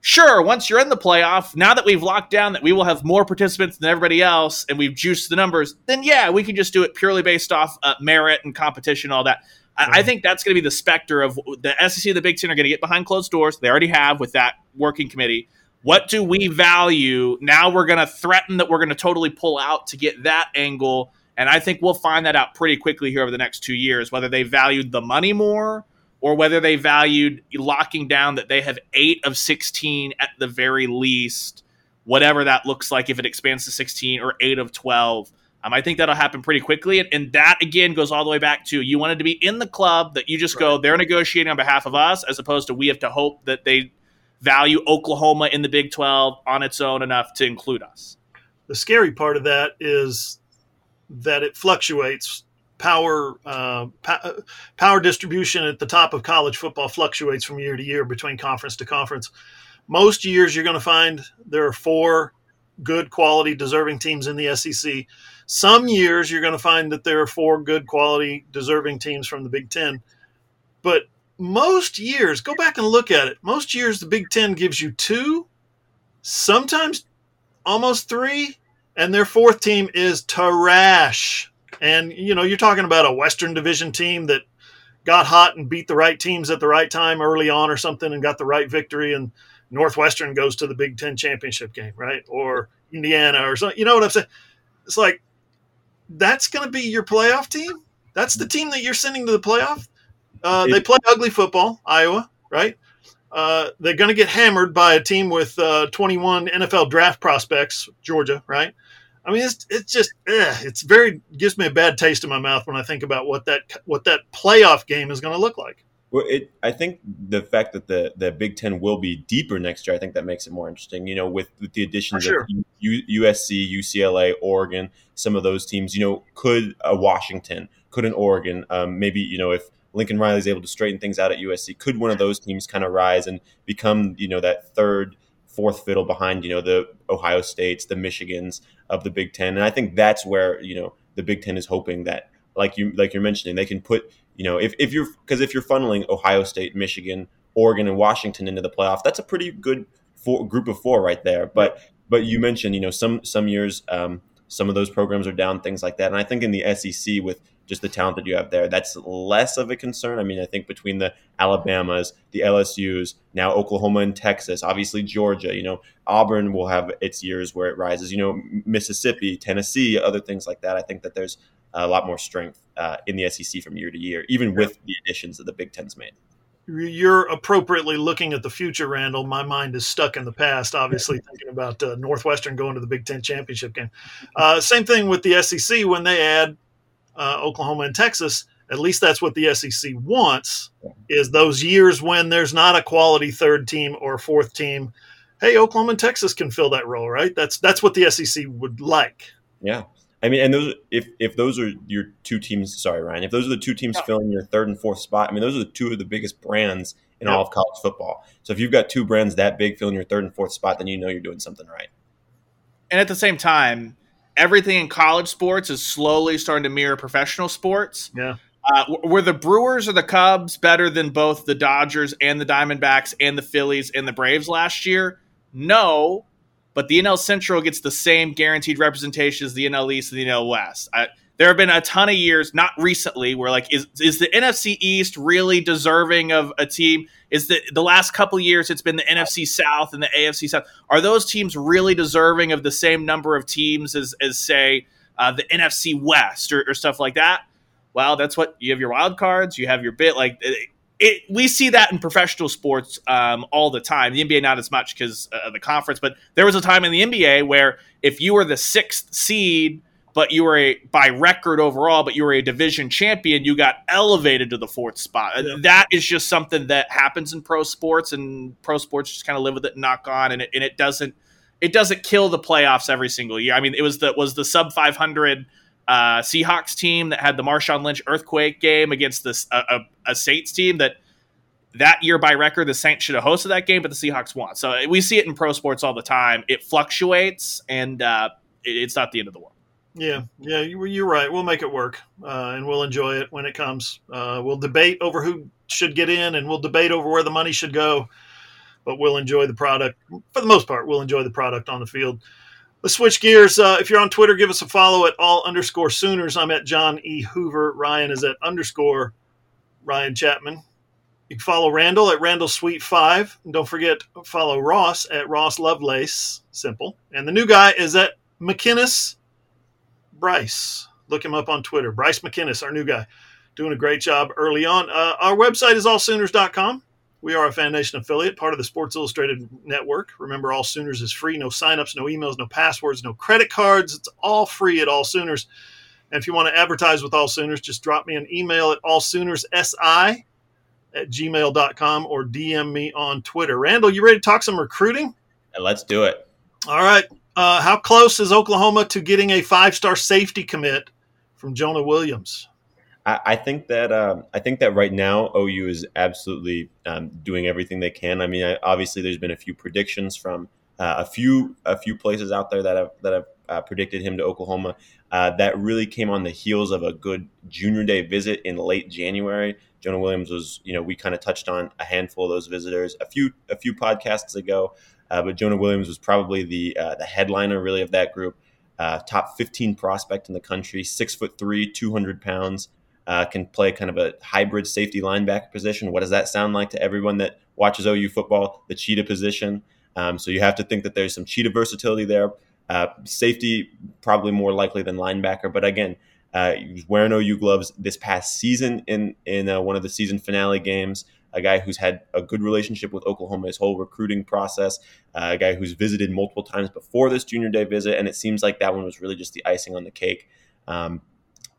sure, once you're in the playoff, now that we've locked down that we will have more participants than everybody else and we've juiced the numbers, then yeah, we can just do it purely based off uh, merit and competition, all that. I, I think that's going to be the specter of the SEC and the Big Ten are going to get behind closed doors. They already have with that working committee. What do we value? Now we're going to threaten that we're going to totally pull out to get that angle. And I think we'll find that out pretty quickly here over the next two years, whether they valued the money more or whether they valued locking down that they have eight of 16 at the very least, whatever that looks like if it expands to 16 or eight of 12. Um, I think that'll happen pretty quickly. And, and, that, again, goes all the way back to you wanted to be in the club that you just right. go, they're negotiating on behalf of us, as opposed to we have to hope that they value Oklahoma in the Big 12 on its own enough to include us. The scary part of that is that it fluctuates. Power uh, power distribution at the top of college football fluctuates from year to year between conference to conference. Most years you're going to find there are four good quality deserving teams in the SEC. Some years you're going to find that there are four good quality deserving teams from the Big 10. But most years, go back and look at it. Most years the Big 10 gives you two, sometimes almost three, and their fourth team is trash. And you know, you're talking about a Western Division team that got hot and beat the right teams at the right time early on or something and got the right victory and Northwestern goes to the Big 10 championship game, right? Or Indiana or something. You know what I'm saying? It's like that's going to be your playoff team. That's the team that you're sending to the playoff. Uh, they play ugly football, Iowa, right? Uh, they're going to get hammered by a team with uh, 21 NFL draft prospects, Georgia, right? I mean, it's it's just ugh, it's very gives me a bad taste in my mouth when I think about what that what that playoff game is going to look like. Well, it, I think the fact that the, the Big Ten will be deeper next year, I think that makes it more interesting. You know, with, with the additions sure. of U, USC, UCLA, Oregon, some of those teams. You know, could a Washington, could an Oregon, um, maybe you know if Lincoln Riley is able to straighten things out at USC, could one of those teams kind of rise and become you know that third, fourth fiddle behind you know the Ohio States, the Michigans of the Big Ten, and I think that's where you know the Big Ten is hoping that like you like you're mentioning they can put you know, if, if you're because if you're funneling Ohio State, Michigan, Oregon, and Washington into the playoff, that's a pretty good four, group of four right there. But but you mentioned, you know, some some years um, some of those programs are down, things like that. And I think in the SEC with just the talent that you have there, that's less of a concern. I mean, I think between the Alabamas, the LSU's, now Oklahoma and Texas, obviously Georgia, you know, Auburn will have its years where it rises, you know, Mississippi, Tennessee, other things like that. I think that there's a lot more strength uh, in the SEC from year to year, even with the additions that the Big Ten's made. You're appropriately looking at the future, Randall. My mind is stuck in the past, obviously, *laughs* thinking about uh, Northwestern going to the Big Ten championship game. Uh, same thing with the SEC when they add uh, Oklahoma and Texas. At least that's what the SEC wants is those years when there's not a quality third team or fourth team. Hey, Oklahoma and Texas can fill that role, right? That's that's what the SEC would like. Yeah, I mean, and those if if those are your two teams, sorry Ryan, if those are the two teams yeah. filling your third and fourth spot, I mean, those are the two of the biggest brands in yeah. all of college football. So if you've got two brands that big filling your third and fourth spot, then you know you're doing something right. And at the same time, everything in college sports is slowly starting to mirror professional sports. Yeah. Uh, were the Brewers or the Cubs better than both the Dodgers and the Diamondbacks and the Phillies and the Braves last year? No, but the NL Central gets the same guaranteed representation as the NL East and the NL West. I, there have been a ton of years, not recently, where like is is the NFC East really deserving of a team? Is the the last couple years it's been the NFC South and the AFC South? Are those teams really deserving of the same number of teams as as say uh, the NFC West or, or stuff like that? Well, that's what you have your wild cards, you have your bit like it, we see that in professional sports um, all the time. The NBA not as much because uh, of the conference, but there was a time in the NBA where if you were the sixth seed, but you were a by record overall, but you were a division champion, you got elevated to the fourth spot. Yeah. That is just something that happens in pro sports, and pro sports just kind of live with it and knock on, and it, and it doesn't it doesn't kill the playoffs every single year. I mean, it was the was the sub five hundred uh, Seahawks team that had the Marshawn Lynch earthquake game against this a, a, Saints team that that year by record the Saints should have hosted that game, but the Seahawks won. So we see it in pro sports all the time. It fluctuates, and uh, it, it's not the end of the world. Yeah, yeah, you're right. We'll make it work, uh, and we'll enjoy it when it comes. Uh, we'll debate over who should get in, and we'll debate over where the money should go. But we'll enjoy the product for the most part. We'll enjoy the product on the field. Let's switch gears. Uh, if you're on Twitter, give us a follow at all underscore Sooners. I'm at John E. Hoover. Ryan is at underscore Ryan Chapman. You can follow Randall at Randall Sweet Five. And don't forget, follow Ross at Ross Lovelace. Simple. And the new guy is at McKinnis Bryce. Look him up on Twitter. Bryce McKinnis, our new guy. Doing a great job early on. Uh, our website is allsooners.com. We are a foundation affiliate, part of the Sports Illustrated network. Remember, All Sooners is free. No signups, no emails, no passwords, no credit cards. It's all free at All Sooners. And if you want to advertise with All Sooners, just drop me an email at allsoonersi at gmail.com or DM me on Twitter. Randall, you ready to talk some recruiting? let's do it. All right. Uh, how close is Oklahoma to getting a five star safety commit from Jonah Williams? I, think that um, I think that right now OU is absolutely um, doing everything they can. I mean, I, obviously, there's been a few predictions from uh, a few a few places out there that have that have uh, predicted him to Oklahoma. Uh, that really came on the heels of a good junior day visit in late January. Jonah Williams was, you know, we kind of touched on a handful of those visitors a few a few podcasts ago, uh, but Jonah Williams was probably the uh, the headliner really of that group. Uh, top 15 prospect in the country, six foot three, 200 pounds, uh, can play kind of a hybrid safety linebacker position. What does that sound like to everyone that watches OU football? The cheetah position. Um, so you have to think that there's some cheetah versatility there. Uh, safety probably more likely than linebacker, but again, uh, he was wearing OU gloves this past season in in uh, one of the season finale games. A guy who's had a good relationship with Oklahoma his whole recruiting process. Uh, a guy who's visited multiple times before this junior day visit, and it seems like that one was really just the icing on the cake. Um,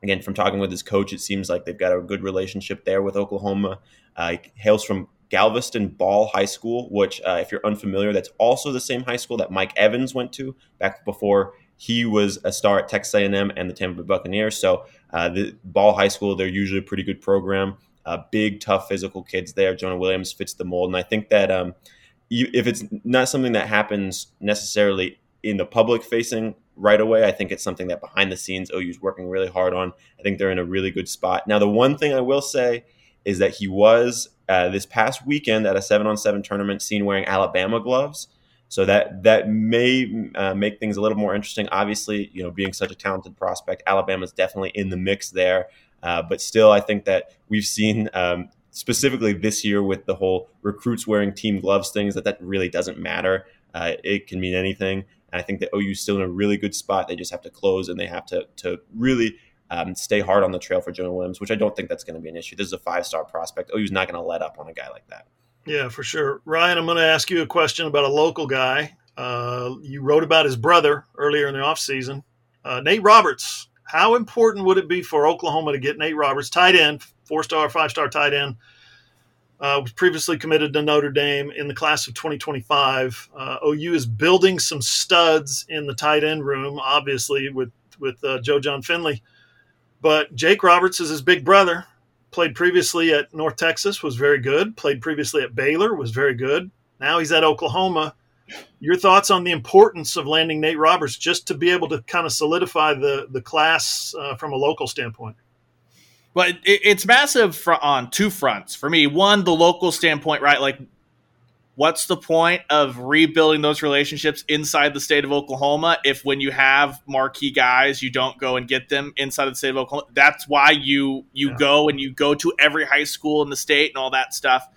again, from talking with his coach, it seems like they've got a good relationship there with Oklahoma. Uh, he hails from Galveston Ball High School, which, uh, if you're unfamiliar, that's also the same high school that Mike Evans went to back before he was a star at Texas A&M and the Tampa Bay Buccaneers. So uh, the Ball High School, they're usually a pretty good program. Uh, big, tough, physical kids there. Jonah Williams fits the mold, and I think that um, you, if it's not something that happens necessarily in the public facing right away, I think it's something that behind the scenes OU is working really hard on. I think they're in a really good spot. Now, the one thing I will say is that he was uh, this past weekend at a seven on seven tournament seen wearing Alabama gloves. So that that may uh, make things a little more interesting. Obviously, you know, being such a talented prospect, Alabama's definitely in the mix there. Uh, but still, I think that we've seen um, specifically this year with the whole recruits wearing team gloves things that that really doesn't matter. Uh, it can mean anything. And I think that OU's still in a really good spot. They just have to close and they have to to really um, stay hard on the trail for Jonah Williams, which I don't think that's going to be an issue. This is a five star prospect. OU's not going to let up on a guy like that. Yeah, for sure. Ryan, I'm going to ask you a question about a local guy. Uh, you wrote about his brother earlier in the offseason, uh, Nate Roberts. How important would it be for Oklahoma to get Nate Roberts, tight end, four star, five star tight end? Uh, was previously committed to Notre Dame in the class of 2025. Uh, OU is building some studs in the tight end room, obviously with with uh, Joe Jon Finley. But Jake Roberts is his big brother played previously at North Texas, was very good. Played previously at Baylor, was very good. Now he's at Oklahoma. Your thoughts on the importance of landing Nate Roberts just to be able to kind of solidify the the class uh, from a local standpoint? Well, it, it's massive for, on two fronts for me. One, the local standpoint, right? Like what's the point of rebuilding those relationships inside the state of Oklahoma if when you have marquee guys you don't go and get them inside of the state of Oklahoma that's why you you yeah. go and you go to every high school in the state and all that stuff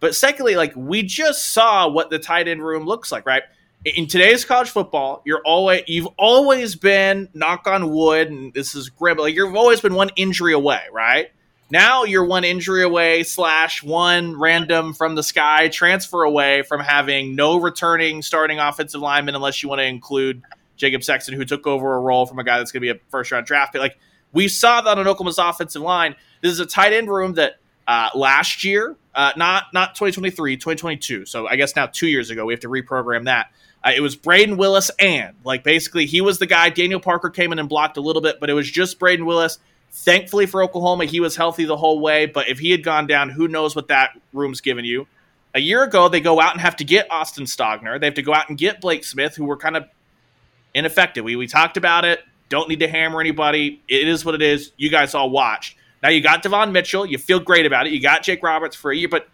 but secondly like we just saw what the tight end room looks like right in today's college football you're always you've always been knock on wood and this is grim like you've always been one injury away right now you're one injury away, slash one random from the sky transfer away from having no returning starting offensive lineman, unless you want to include Jacob Sexton, who took over a role from a guy that's going to be a first round draft pick. Like we saw that on Oklahoma's offensive line. This is a tight end room that uh, last year, uh, not not 2023, 2022. So I guess now two years ago, we have to reprogram that. Uh, it was Brayden Willis and like basically he was the guy. Daniel Parker came in and blocked a little bit, but it was just Brayden Willis Thankfully for Oklahoma, he was healthy the whole way. But if he had gone down, who knows what that room's given you? A year ago, they go out and have to get Austin Stogner. They have to go out and get Blake Smith, who were kind of ineffective. We, we talked about it. Don't need to hammer anybody. It is what it is. You guys all watched. Now you got Devon Mitchell. You feel great about it. You got Jake Roberts for a year, but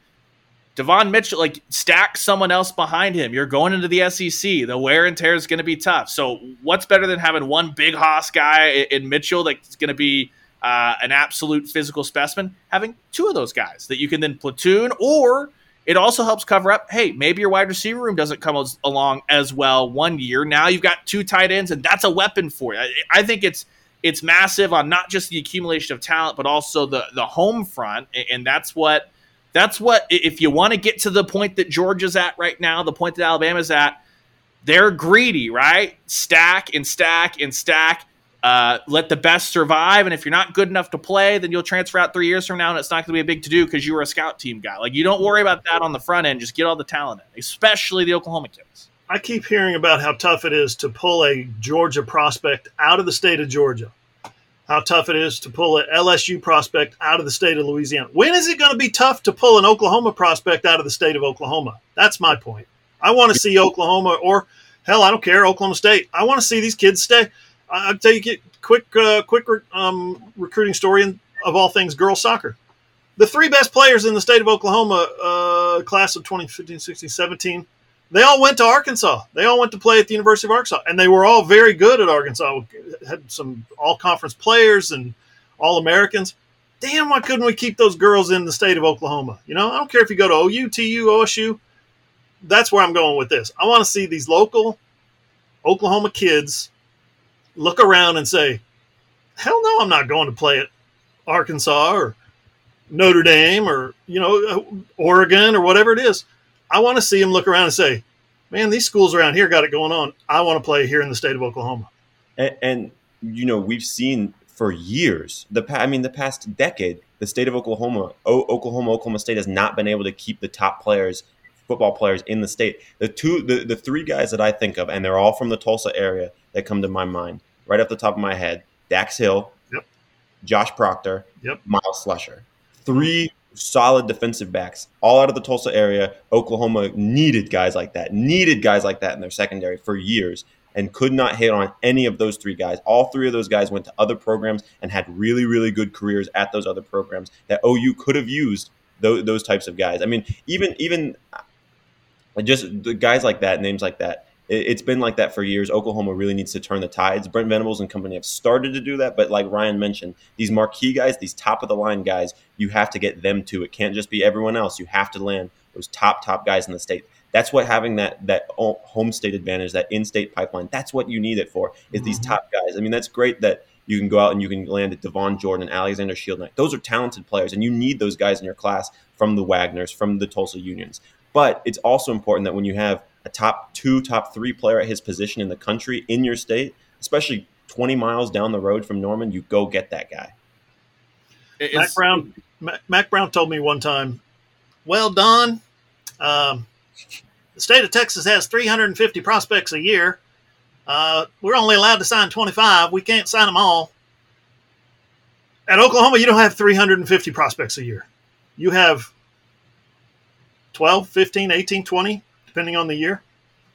Devon Mitchell, like stack someone else behind him. You're going into the SEC. The wear and tear is going to be tough. So what's better than having one big hoss guy in Mitchell that's going to be uh, an absolute physical specimen, having two of those guys that you can then platoon, or it also helps cover up. Hey, maybe your wide receiver room doesn't come as, along as well one year. Now you've got two tight ends, and that's a weapon for you. I, I think it's it's massive on not just the accumulation of talent, but also the the home front, and that's what that's what if you want to get to the point that Georgia's at right now, the point that Alabama's at. They're greedy, right? Stack and stack and stack uh, let the best survive. And if you're not good enough to play, then you'll transfer out three years from now, and it's not going to be a big to do because you were a scout team guy. Like you don't worry about that on the front end. Just get all the talent in, especially the Oklahoma kids. I keep hearing about how tough it is to pull a Georgia prospect out of the state of Georgia. How tough it is to pull an LSU prospect out of the state of Louisiana. When is it going to be tough to pull an Oklahoma prospect out of the state of Oklahoma? That's my point. I want to see Oklahoma or hell, I don't care, Oklahoma State. I want to see these kids stay. I'll tell you, quick, uh, quick um, recruiting story in, of all things girls soccer. The three best players in the state of Oklahoma, uh, class of 2015, 16, 17, they all went to Arkansas. They all went to play at the University of Arkansas, and they were all very good at Arkansas. Had some all conference players and all Americans. Damn, why couldn't we keep those girls in the state of Oklahoma? You know, I don't care if you go to OU, TU, OSU. That's where I'm going with this. I want to see these local Oklahoma kids look around and say, hell no, I'm not going to play at Arkansas or Notre Dame or, you know, Oregon or whatever it is. I want to see him look around and say, man, these schools around here got it going on. I want to play here in the state of Oklahoma. And, and you know, we've seen for years, the I mean, the past decade, the state of Oklahoma, o- Oklahoma, Oklahoma State has not been able to keep the top players, football players in the state. The two, the, the three guys that I think of, and they're all from the Tulsa area that come to my mind, right off the top of my head, Dax Hill, yep. Josh Proctor, yep. Myles Slusher. Three solid defensive backs, all out of the Tulsa area. Oklahoma needed guys like that, needed guys like that in their secondary for years, and could not hit on any of those three guys. All three of those guys went to other programs and had really, really good careers at those other programs that OU could have used those, those types of guys. I mean, even even uh, just the guys like that, names like that it's been like that for years. Oklahoma really needs to turn the tides. Brent Venables and company have started to do that, but like Ryan mentioned, these marquee guys, these top of the line guys, you have to get them to. It can't just be everyone else. You have to land those top top guys in the state. That's what having that that home state advantage, that in-state pipeline. That's what you need it for. Is mm-hmm. these top guys. I mean, that's great that you can go out and you can land at Devon Jordan, and Alexander Shield Knight. Those are talented players, and you need those guys in your class from the Wagners, from the Tulsa Unions. But it's also important that when you have a top two, top three player at his position in the country in your state, especially 20 miles down the road from Norman, you go get that guy. It's, Mack Brown, Mack Brown told me one time, well, Don, um, the state of Texas has 350 prospects a year. Uh, we're only allowed to sign 25. We can't sign them all. At Oklahoma, you don't have 350 prospects a year. You have 12, 15, 18, 20 depending on the year.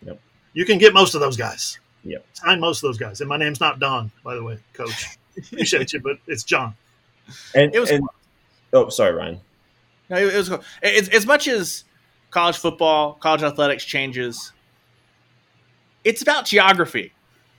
Yep. You can get most of those guys. Yep. Sign most of those guys. And my name's not Don, by the way, coach. *laughs* Appreciate you, but it's John. And it was and, Oh, sorry, Ryan. No, it was as, as much as college football, college athletics changes, it's about geography.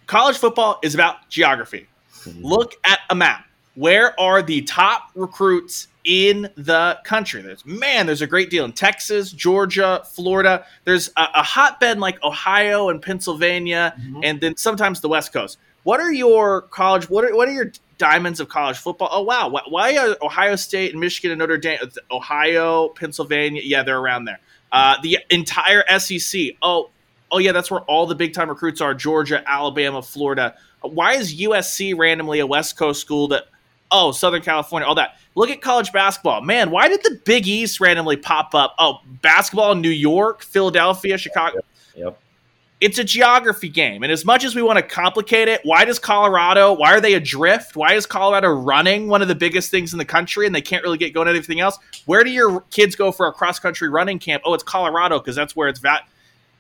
College football is about geography. Mm-hmm. Look at a map. Where are the top recruits in the country. There's man, there's a great deal in Texas, Georgia, Florida. There's a, a hotbed like Ohio and Pennsylvania, mm-hmm. and then sometimes the West Coast. What are your college? What are what are your diamonds of college football? Oh wow, why are Ohio State and Michigan and Notre Dame? Ohio, Pennsylvania, yeah, they're around there. Uh, the entire SEC. Oh, oh yeah, that's where all the big time recruits are: Georgia, Alabama, Florida. Why is USC randomly a West Coast school that? Oh, Southern California, all that Look at college basketball. Man, why did the Big East randomly pop up? Oh, basketball in New York, Philadelphia, Chicago. Yep. It's a geography game. And as much as we want to complicate it, why does Colorado, why are they adrift? Why is Colorado running one of the biggest things in the country and they can't really get going at anything else? Where do your kids go for a cross country running camp? Oh, it's Colorado because that's where it's vat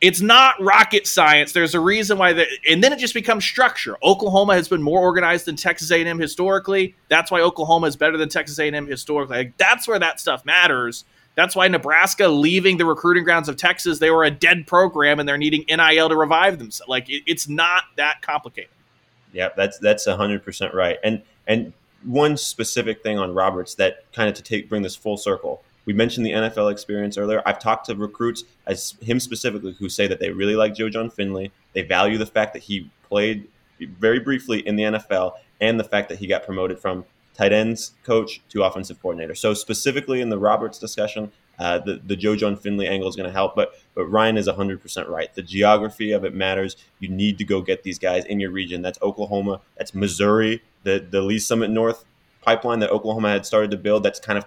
it's not rocket science. There's a reason why and then it just becomes structure. Oklahoma has been more organized than Texas A&M historically. That's why Oklahoma is better than Texas A&M historically. Like, that's where that stuff matters. That's why Nebraska leaving the recruiting grounds of Texas, they were a dead program and they're needing NIL to revive themselves. Like it, it's not that complicated. Yeah, that's that's hundred percent right. And and one specific thing on Roberts that kind of to take bring this full circle we mentioned the NFL experience earlier. I've talked to recruits, as him specifically, who say that they really like Joe Jon Finley. They value the fact that he played very briefly in the NFL and the fact that he got promoted from tight ends coach to offensive coordinator. So specifically in the Roberts discussion, uh, the, the Joe Jon Finley angle is going to help. But but Ryan is 100% right. The geography of it matters. You need to go get these guys in your region. That's Oklahoma. That's Missouri. The the Lee's Summit North pipeline that Oklahoma had started to build. That's kind of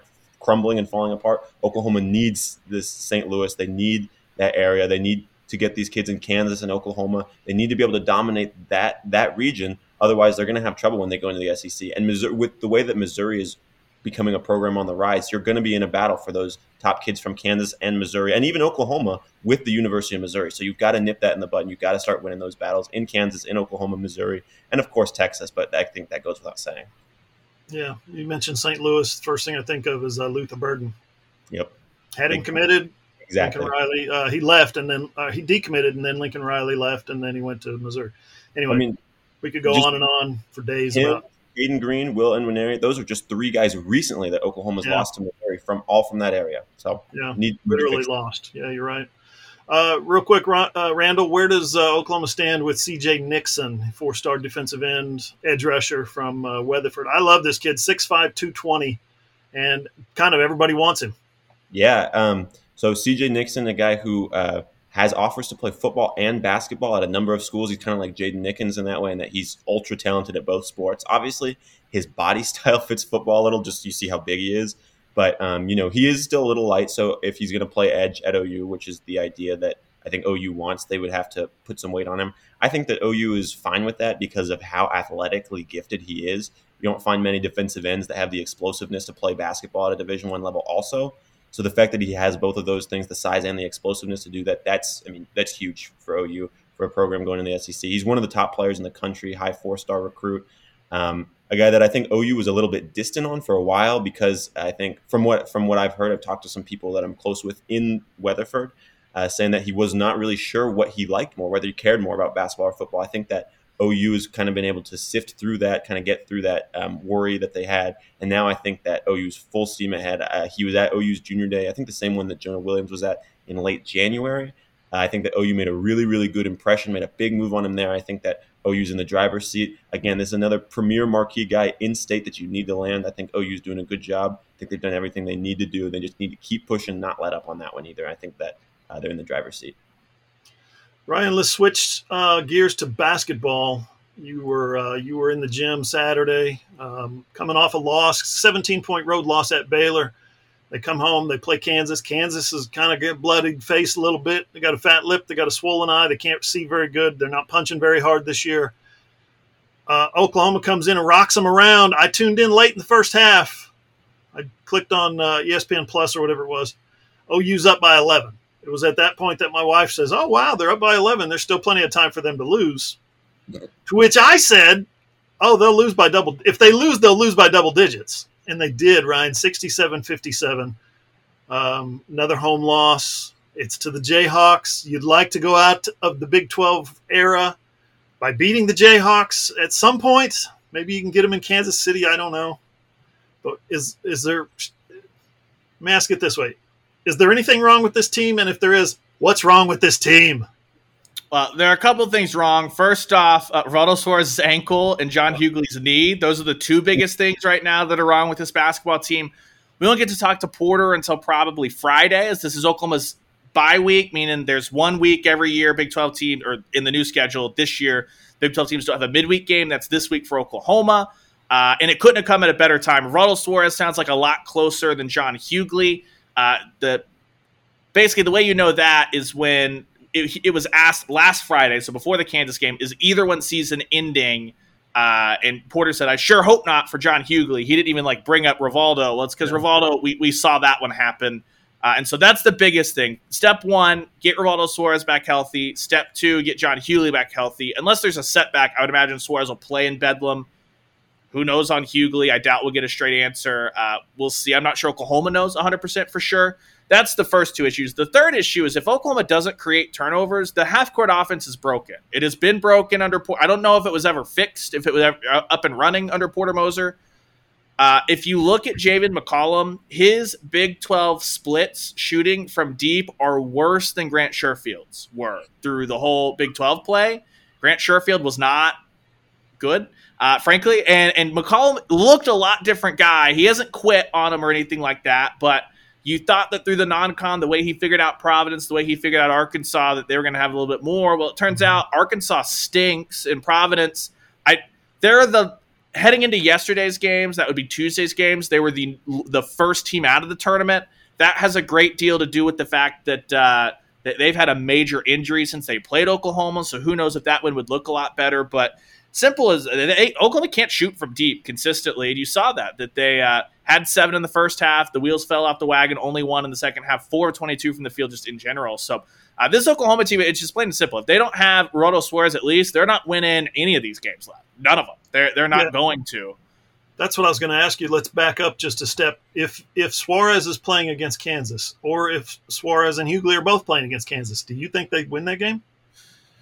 crumbling and falling apart. Oklahoma needs this St. Louis. They need that area. They need to get these kids in Kansas and Oklahoma. They need to be able to dominate that that region Otherwise, they're going to have trouble when they go into the SEC. And Missouri, with the way that Missouri is becoming a program on the rise, you're going to be in a battle for those top kids from Kansas and Missouri and even Oklahoma with the University of Missouri. So you've got to nip that in the bud. And you've got to start winning those battles in Kansas, in Oklahoma, Missouri, and of course Texas. But I think that goes without saying. Yeah, you mentioned St. Louis. First thing I think of is uh, Luther Burden. Yep. Had him committed. Exactly. Lincoln Riley. Uh, he left, and then uh, he decommitted, and then Lincoln Riley left, and then he went to Missouri. Anyway, I mean, we could go on and on for days him, about. Aiden Green, Will Nwaneri, those are just three guys recently that Oklahoma's yeah. lost to Missouri from all from that area. So yeah, need, literally lost. Yeah, you're right. Uh, real quick, uh, Randall, where does uh, Oklahoma stand with C.J. Nixon, four-star defensive end, edge rusher from uh, Weatherford? I love this kid, 6'5", 220, and kind of everybody wants him. Yeah. Um, so C.J. Nixon, a guy who uh, has offers to play football and basketball at a number of schools. He's kind of like Jaden Nickens in that way, in that he's ultra talented at both sports. Obviously, his body *laughs* style fits football a little. Just you see how big he is. But um, you know, he is still a little light. So if he's going to play edge at OU, which is the idea that I think OU wants, they would have to put some weight on him. I think that OU is fine with that because of how athletically gifted he is. You don't find many defensive ends that have the explosiveness to play basketball at a Division One level. Also, so the fact that he has both of those things, the size and the explosiveness to do that, that's I mean that's huge for OU for a program going in the SEC. He's one of the top players in the country, high four star recruit. Um, a guy that I think OU was a little bit distant on for a while because I think from what from what I've heard, I've talked to some people that I'm close with in Weatherford, uh, saying that he was not really sure what he liked more, whether he cared more about basketball or football. I think that OU has kind of been able to sift through that, kind of get through that um, worry that they had, and now I think that OU's full steam ahead. Uh, he was at OU's junior day, I think the same one that Jonah Williams was at in late January. Uh, I think that OU made a really, really good impression, made a big move on him there. I think that OU's in the driver's seat. Again, this is another premier marquee guy in state that you need to land. I think OU's doing a good job. I think they've done everything they need to do. They just need to keep pushing, not let up on that one either. I think that uh, they're in the driver's seat. Ryan, let's switch uh, gears to basketball. You were uh, you were in the gym Saturday, um, coming off a loss, 17 point road loss at Baylor. They come home, they play Kansas. Kansas is kind of get bloody face a little bit. They got a fat lip, they got a swollen eye, they can't see very good. They're not punching very hard this year. Uh, Oklahoma comes in and rocks them around. I tuned in late in the first half. I clicked on uh, ESPN Plus or whatever it was. OU's up by 11. It was at that point that my wife says, "Oh wow, they're up by 11. There's still plenty of time for them to lose." to which I said, "Oh, they'll lose by double. If they lose, they'll lose by double digits." And they did, Ryan, 67 57. Um, another home loss. It's to the Jayhawks. You'd like to go out of the Big 12 era by beating the Jayhawks at some point. Maybe you can get them in Kansas City. I don't know. But is is there? Let me ask it this way: Is there anything wrong with this team? And if there is, what's wrong with this team? Well, there are a couple of things wrong. First off, uh, Rivaldo Soares's ankle and John Hugley's knee. Those are the two biggest things right now that are wrong with this basketball team. We don't get to talk to Porter until probably Friday, as this is Oklahoma's bye week, meaning there's one week every year, Big 12 team, or in the new schedule this year, Big 12 teams don't have a midweek game. That's this week for Oklahoma. Uh, and it couldn't have come at a better time. Rivaldo Soares sounds like a lot closer than John Hugley. Uh, the basically the way you know that is when it, it, was asked last Friday, so before the Kansas game, is either one season ending? Uh, and Porter said, "I sure hope not for John Hugley. He didn't even like bring up Rivaldo. Well, it's because yeah. Rivaldo, we, we saw that one happen, uh, and so that's the biggest thing. Step one, get Rivaldo Soares back healthy. Step two, get John Hugley back healthy. Unless there's a setback, I would imagine Soares will play in Bedlam. Who knows on Hugley? I doubt we'll get a straight answer. Uh, we'll see. I'm not sure Oklahoma knows 100% for sure. That's the first two issues. The third issue is if Oklahoma doesn't create turnovers, the half court offense is broken. It has been broken under. I don't know if it was ever fixed, if it was uh, up and running under Porter Moser. Uh, if you look at Javian McCollum, his Big 12 splits shooting from deep are worse than Grant Sherfield's were through the whole Big 12 play. Grant Sherfield was not good, uh, frankly, and and McCollum looked a lot different guy. He hasn't quit on him or anything like that, but – you thought that through the non-con, the way he figured out Providence, the way he figured out Arkansas, that they were going to have a little bit more. Well, it turns out Arkansas stinks, and Providence, I they're the heading into yesterday's games. That would be Tuesday's games. They were the the first team out of the tournament. That has a great deal to do with the fact that. Uh, that they've had a major injury since they played Oklahoma, so who knows if that one would look a lot better. But simple as they, Oklahoma can't shoot from deep consistently, and you saw that that they uh, had seven in the first half. The wheels fell off the wagon. Only one in the second half. Four of twenty-two from the field, just in general. So uh, this Oklahoma team, it's just plain and simple. If they don't have Roto Soares, at least they're not winning any of these games left. None of them. They're they're not yeah. going to. That's what I was going to ask you. Let's back up just a step. If if Soares is playing against Kansas, or if Soares and Hugley are both playing against Kansas, do you think they win that game?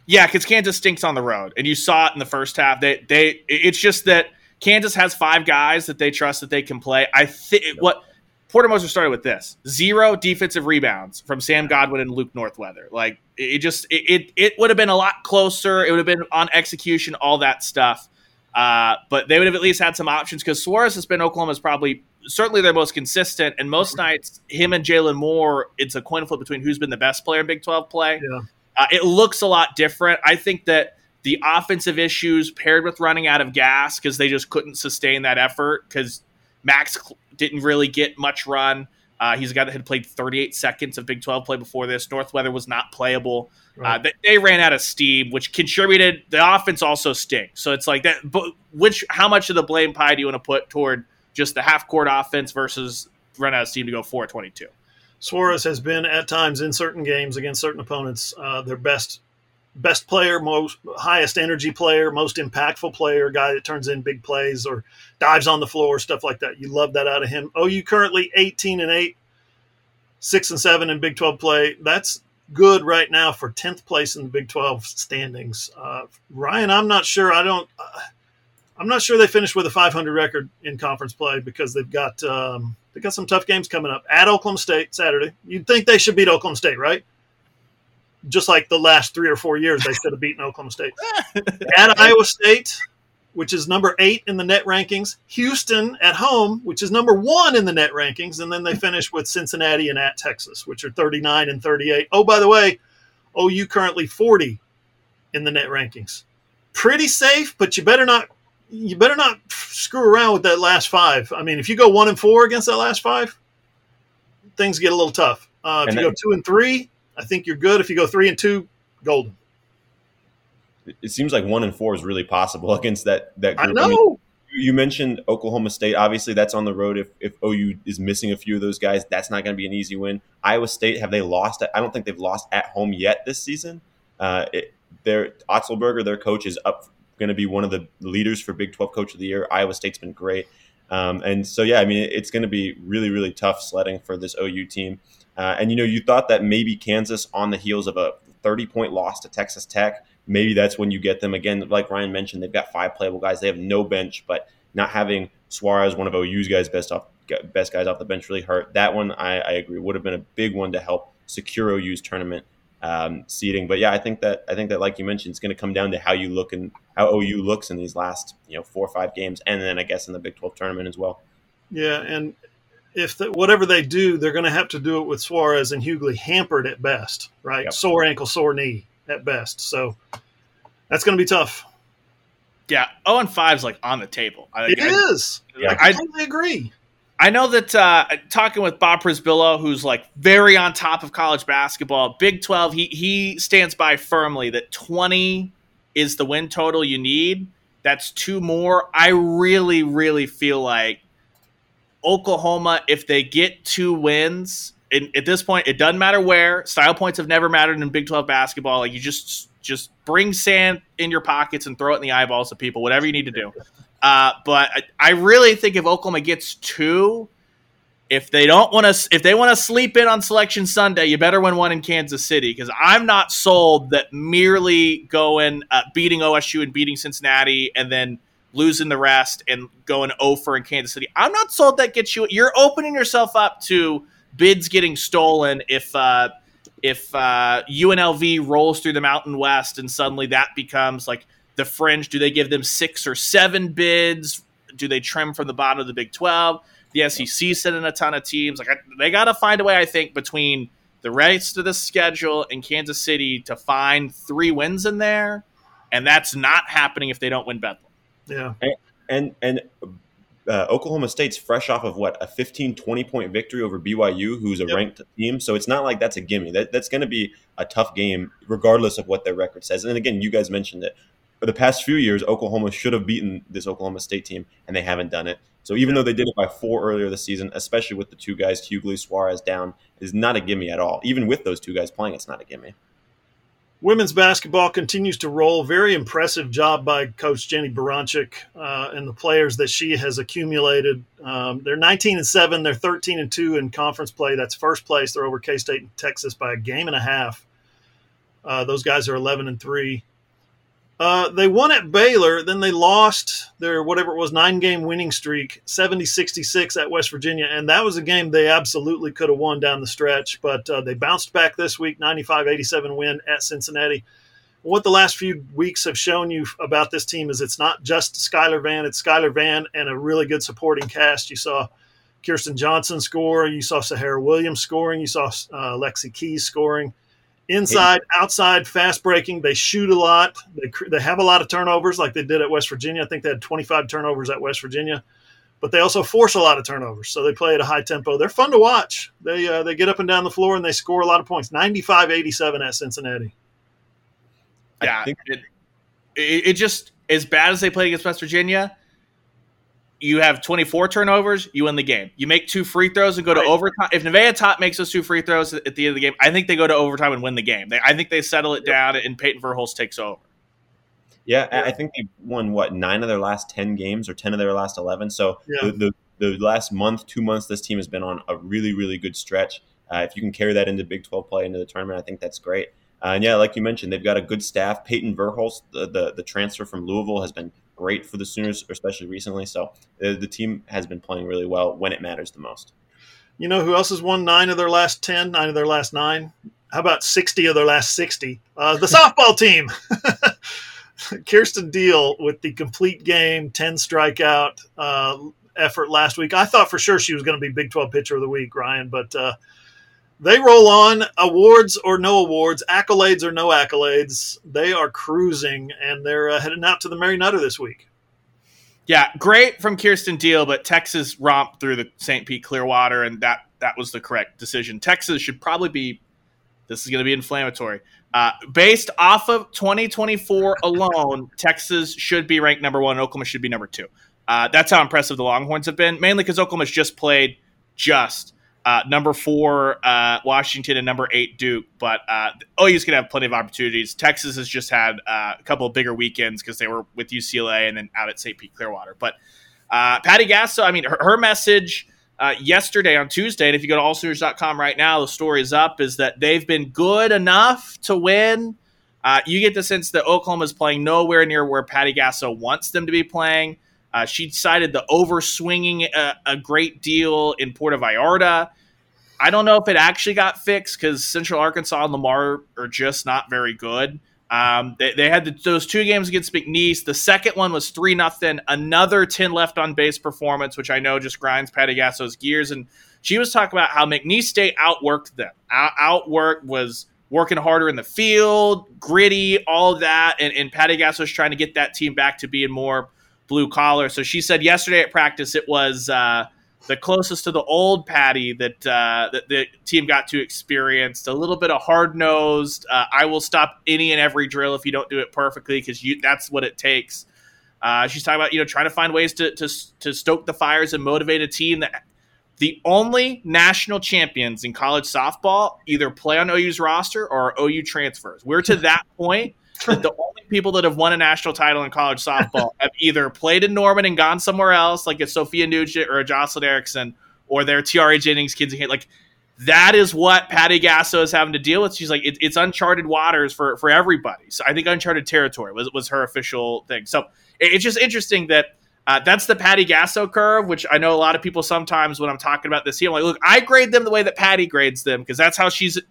Yeah, because Kansas stinks on the road, and you saw it in the first half. They they it's just that Kansas has five guys that they trust that they can play. I think what Porter Moser started with this zero defensive rebounds from Sam Godwin and Luke Northweather. Like it just it it, it would have been a lot closer. It would have been on execution, all that stuff. Uh, but they would have at least had some options because Soares has been Oklahoma's probably certainly their most consistent. And most nights, him and Jalon Moore, it's a coin flip between who's been the best player in Big 12 play. Yeah. Uh, it looks a lot different. I think that the offensive issues paired with running out of gas because they just couldn't sustain that effort because Max didn't really get much run. Uh, he's a guy that had played 38 seconds of Big 12 play before this. Northweather was not playable. Uh, right. Uh, they, they, ran out of steam, which contributed. The offense also stinks. So it's like that. But which, how much of the blame pie do you want to put toward just the half court offense versus run out of steam to go 422? Soares has been at times in certain games against certain opponents uh, their best best player, most highest energy player, most impactful player, guy that turns in big plays or dives on the floor, stuff like that. You love that out of him. Oh, you currently 18 and 8, 6 and 7 in Big 12 play. That's good right now for 10th place in the Big 12 standings. Uh, Ryan, I'm not sure. I don't. Uh, I'm not sure they finished with a 500 record in conference play because they've got um, they got some tough games coming up at Oklahoma State Saturday. You'd think they should beat Oklahoma State, right? Just like the last three or four years, they should have beaten Oklahoma State. *laughs* at Iowa State, which is number eight in the net rankings. Houston at home, which is number one in the net rankings, and then they finish with Cincinnati and at Texas, which are 39 and 38. Oh, by the way, OU currently 40 in the net rankings. Pretty safe, but you better not you better not screw around with that last five. I mean, if you go one and four against that last five, things get a little tough. Uh, if and you then, go two and three, I think you're good. If you go three and two, golden. It seems like one and four is really possible *laughs* against that that group. I know. I mean, you mentioned Oklahoma State. Obviously, that's on the road. If, if OU is missing a few of those guys, that's not going to be an easy win. Iowa State, have they lost? I don't think they've lost at home yet this season. Uh, it, their Otzelberger, their coach, is up going to be one of the leaders for Big 12 Coach of the Year. Iowa State's been great. Um, and so, yeah, I mean, it's going to be really, really tough sledding for this OU team. Uh, and, you know, you thought that maybe Kansas, on the heels of a 30 point loss to Texas Tech, maybe that's when you get them. Again, like Ryan mentioned, they've got five playable guys. They have no bench, but not having Soares, one of OU's guys, best off best guys off the bench, really hurt. That one, I, I agree, would have been a big one to help secure OU's tournament um, seeding. But yeah, I think that I think that like you mentioned, it's going to come down to how you look and how OU looks in these last you know four or five games, and then I guess in the Big Twelve tournament as well. Yeah, and if the, whatever they do, they're going to have to do it with Soares and Hugley hampered at best, right? Yep. Sore ankle, sore knee at best. So that's going to be tough. Yeah, 0 and 5 is like on the table. I, it I, is. Yeah, I, I totally agree. I know that uh, talking with Bob Przybylo, who's like very on top of college basketball, Big Twelve, he he stands by firmly that twenty is the win total you need. That's two more. I really, really feel like Oklahoma, if they get two wins, at this point, it doesn't matter where. Style points have never mattered in Big Twelve basketball. Like you just just bring sand in your pockets and throw it in the eyeballs of people. Whatever you need to do. Uh, but I, I, really think if Oklahoma gets two, if they don't want to, if they want to sleep in on Selection Sunday, you better win one in Kansas City because I'm not sold that merely going uh, beating OSU and beating Cincinnati and then losing the rest and going over in Kansas City. I'm not sold that gets you. You're opening yourself up to bids getting stolen if. Uh, if uh, UNLV rolls through the Mountain West and suddenly that becomes like the fringe, do they give them six or seven bids? Do they trim from the bottom of the Big 12? The SEC sent in a ton of teams. Like I, they got to find a way, I think, between the rest of the schedule and Kansas City to find three wins in there, and that's not happening if they don't win Bedlam. Yeah, and and, and uh, Oklahoma State's fresh off of what a 15, 20 point victory over BYU, who's a yep. ranked team. So it's not like that's a gimme. That, that's going to be a tough game, regardless of what their record says. And again, you guys mentioned it. For the past few years, Oklahoma should have beaten this Oklahoma State team, and they haven't done it. So even though they did it by four earlier this season, especially with the two guys, Hugley, Soares down, is not a gimme at all. Even with those two guys playing, it's not a gimme. Women's basketball continues to roll. Very impressive job by Coach Jennie Baranczyk uh, and the players that she has accumulated. Um, they're 19 and seven. They're 13 and two in conference play. That's first place. They're over K State and Texas by a game and a half. Uh, those guys are 11 and three. Uh, they won at Baylor, then they lost their whatever it was nine game winning streak, 70 66 at West Virginia. And that was a game they absolutely could have won down the stretch, but uh, they bounced back this week 95 87 win at Cincinnati. What the last few weeks have shown you about this team is it's not just Skylar Vann, it's Skylar Vann and a really good supporting cast. You saw Kirsten Johnson score, you saw Sahara Williams scoring, you saw uh, Lexy Keys scoring inside, outside, fast breaking. They shoot a lot. They they have a lot of turnovers, like they did at West Virginia. I think they had 25 turnovers at West Virginia, but they also force a lot of turnovers. So they play at a high tempo. They're fun to watch. They uh, they get up and down the floor and they score a lot of points. 95-87 at Cincinnati. Yeah, it, it, it just as bad as they play against West Virginia you have 24 turnovers, you win the game. You make two free throws and go to right. overtime. If Nevaeh Tot makes those two free throws at the end of the game, I think they go to overtime and win the game. They, I think they settle it down and Payton Verhulst takes over. Yeah, I think they've won what nine of their last ten games or ten of their last eleven. So yeah. the, the, the last month, two months, this team has been on a really really good stretch. Uh, if you can carry that into Big Twelve play into the tournament, I think that's great. Uh, and yeah, like you mentioned, they've got a good staff. Payton Verhulst, the, the, the transfer from Louisville, has been great for the Sooners, especially recently. So uh, the team has been playing really well when it matters the most. You know who else has won nine of their last 10, nine of their last nine? How about 60 of their last 60? Uh, the softball *laughs* team. *laughs* Kierston Deal with the complete game, 10 strikeout uh, effort last week. I thought for sure she was going to be Big 12 pitcher of the week, Ryan, but uh, they roll on awards or no awards, accolades or no accolades. They are cruising and they're uh, heading out to the Mary Nutter this week. Yeah, great from Kierston Deal, but Texas romped through the St. Pete Clearwater, and that that was the correct decision. Texas should probably be. This is going to be inflammatory. Uh, based off of 2024 alone, Texas should be ranked number one. Oklahoma should be number two. Uh, that's how impressive the Longhorns have been, mainly because Oklahoma's just played just uh, number four, uh, Washington, and number eight, Duke. But uh, OU's going to have plenty of opportunities. Texas has just had uh, a couple of bigger weekends because they were with UCLA and then out at St. Pete Clearwater. But uh, Patty Gasso, I mean, her, her message uh, yesterday on Tuesday, and if you go to allsooners.com right now, the story is up, is that they've been good enough to win. Uh, you get the sense that Oklahoma is playing nowhere near where Patty Gasso wants them to be playing. Uh, she cited the over swinging a, uh, a, great deal in Puerto Vallarta. I don't know if it actually got fixed because Central Arkansas and Lamar are just not very good. Um, they, they, had the, those two games against McNeese. The second one was three nothing. Another ten left on base performance, which I know just grinds Patty Gasso's gears. And she was talking about how McNeese State outworked them. Out, outworked was working harder in the field, gritty, all that. And, and Patty Gasso was trying to get that team back to being more blue collar. So she said yesterday at practice it was uh, the closest to the old Patty that uh, that the team got to experience. A little bit of hard nosed. Uh, I will stop any and every drill if you don't do it perfectly because that's what it takes. Uh, she's talking about you know trying to find ways to, to to stoke the fires and motivate a team that the only national champions in college softball either play on OU's roster or OU transfers. We're to that point the only people that have won a national title in college softball *laughs* have either played in Norman and gone somewhere else, like a Sophia Nugent or a Jocelyn Erickson, or their Tiare Jennings kids. Like that is what Patty Gasso is having to deal with. She's like, it, it's uncharted waters for for everybody. So I think uncharted territory was was her official thing. So it, it's just interesting that. Uh, that's the Patty Gasso curve, which I know a lot of people sometimes when I'm talking about this here, I'm like, look, I grade them the way that Patty grades them because that's how she's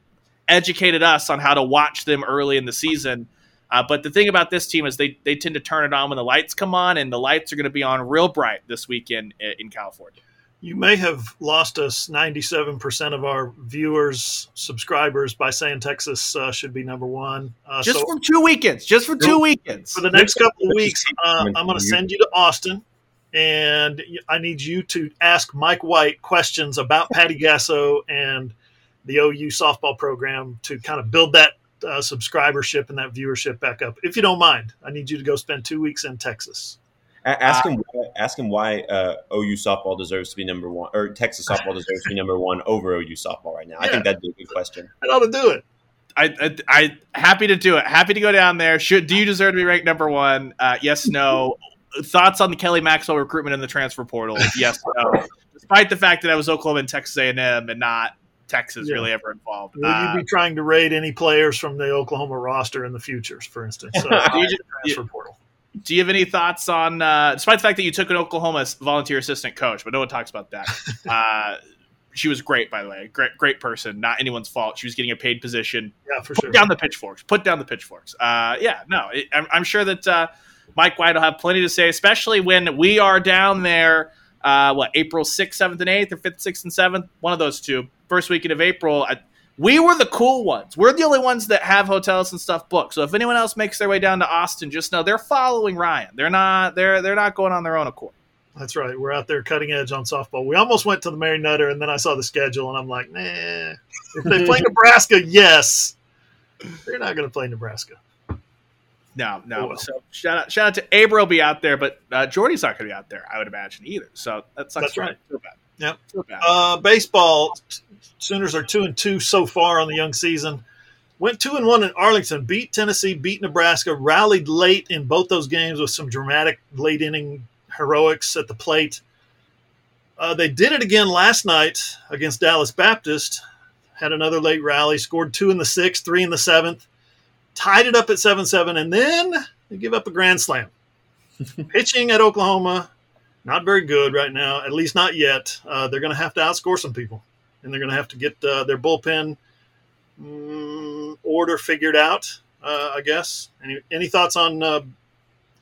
educated us on how to watch them early in the season. Uh, but the thing about this team is they, they tend to turn it on when the lights come on, and the lights are going to be on real bright this weekend in California. You may have lost us 97% of our viewers, subscribers by saying Texas uh, should be number one. Uh, just so for two weekends. Just for two weekends. For the next couple of *laughs* weeks, uh, I'm going to send you to Austin, and I need you to ask Mike White questions about Patty Gasso and the OU softball program to kind of build that uh, subscribership and that viewership back up. If you don't mind, I need you to go spend two weeks in Texas. Ask him. Ask him why uh, OU softball deserves to be number one, or Texas softball *laughs* deserves to be number one over OU softball right now. Yeah. I think that'd be a good question. I ought to do it. I, I, I happy to do it. Happy to go down there. Should do you deserve to be ranked number one? Uh, yes, no. *laughs* Thoughts on the Kelly Maxwell recruitment in the transfer portal? Yes, no. *laughs* Despite the fact that I was Oklahoma and Texas A and M and not Texas yeah. really ever involved. Will uh, you be uh, trying to raid any players from the Oklahoma roster in the futures, for instance? So, *laughs* just, transfer portal. Do you have any thoughts on, uh, despite the fact that you took an Oklahoma volunteer assistant coach, but no one talks about that? *laughs* uh, she was great, by the way. Great, great person. Not anyone's fault. She was getting a paid position. Yeah, for Put sure. down the pitchforks. Put down the pitchforks. Uh, yeah, no, it, I'm, I'm, sure that uh, Mike White will have plenty to say, especially when we are down there. Uh, what April sixth, seventh, and eighth, or fifth, sixth, and seventh? One of those two. First weekend of April. I, we were the cool ones. We're the only ones that have hotels and stuff booked. So if anyone else makes their way down to Austin, just know they're following Ryan. They're not. They're they're not going on their own accord. That's right. We're out there cutting edge on softball. We almost went to the Mary Nutter, and then I saw the schedule, and I'm like, nah. If they play *laughs* Nebraska, yes. They're not going to play Nebraska. No, no. Oh, well. So shout out, shout out to Abra will be out there, but uh, Jordy's not going to be out there. I would imagine either. So that sucks. That's right. Yep. Uh, baseball. Sooners are two and two so far on the young season. Went two and one in Arlington. Beat Tennessee. Beat Nebraska. Rallied late in both those games with some dramatic late inning heroics at the plate. Uh, they did it again last night against Dallas Baptist. Had another late rally, scored two in the sixth, three in the seventh, tied it up at 7 7, and then they give up a grand slam. *laughs* Pitching at Oklahoma, not very good right now, at least not yet. Uh, they're going to have to outscore some people, and they're going to have to get uh, their bullpen um, order figured out, uh, I guess. Any, any thoughts on, uh,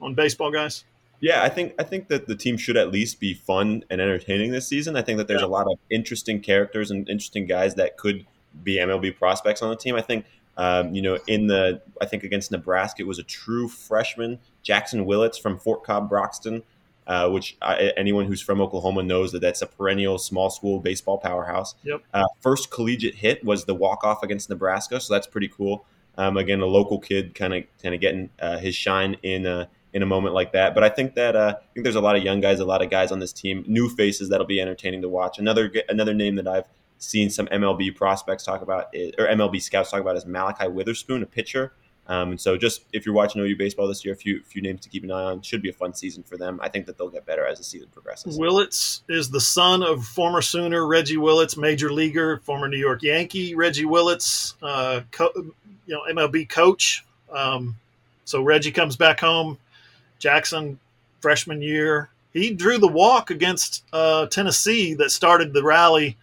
on baseball, guys? Yeah, I think I think that the team should at least be fun and entertaining this season. I think that there's yeah. a lot of interesting characters and interesting guys that could be MLB prospects on the team. I think um, you know in the I think against Nebraska it was a true freshman Jackson Willits from Fort Cobb Broxton, uh, which I, anyone who's from Oklahoma knows that that's a perennial small school baseball powerhouse. Yep. Uh, first collegiate hit was the walk off against Nebraska, so that's pretty cool. Um, again, a local kid kind of kind of getting uh, his shine in uh, in a moment like that. But I think that uh, I think there's a lot of young guys, a lot of guys on this team, new faces that'll be entertaining to watch. Another another name that I've seen some MLB prospects talk about is, or MLB scouts talk about is Malachi Witherspoon, a pitcher. Um, and so, just if you're watching OU baseball this year, a few few names to keep an eye on. Should be a fun season for them. I think that they'll get better as the season progresses. Willits is the son of former Sooner Reggie Willits, major leaguer, former New York Yankee Reggie Willits, uh, co- you know MLB coach. Um, so Reggie comes back home Jackson, freshman year, he drew the walk against uh, Tennessee that started the rally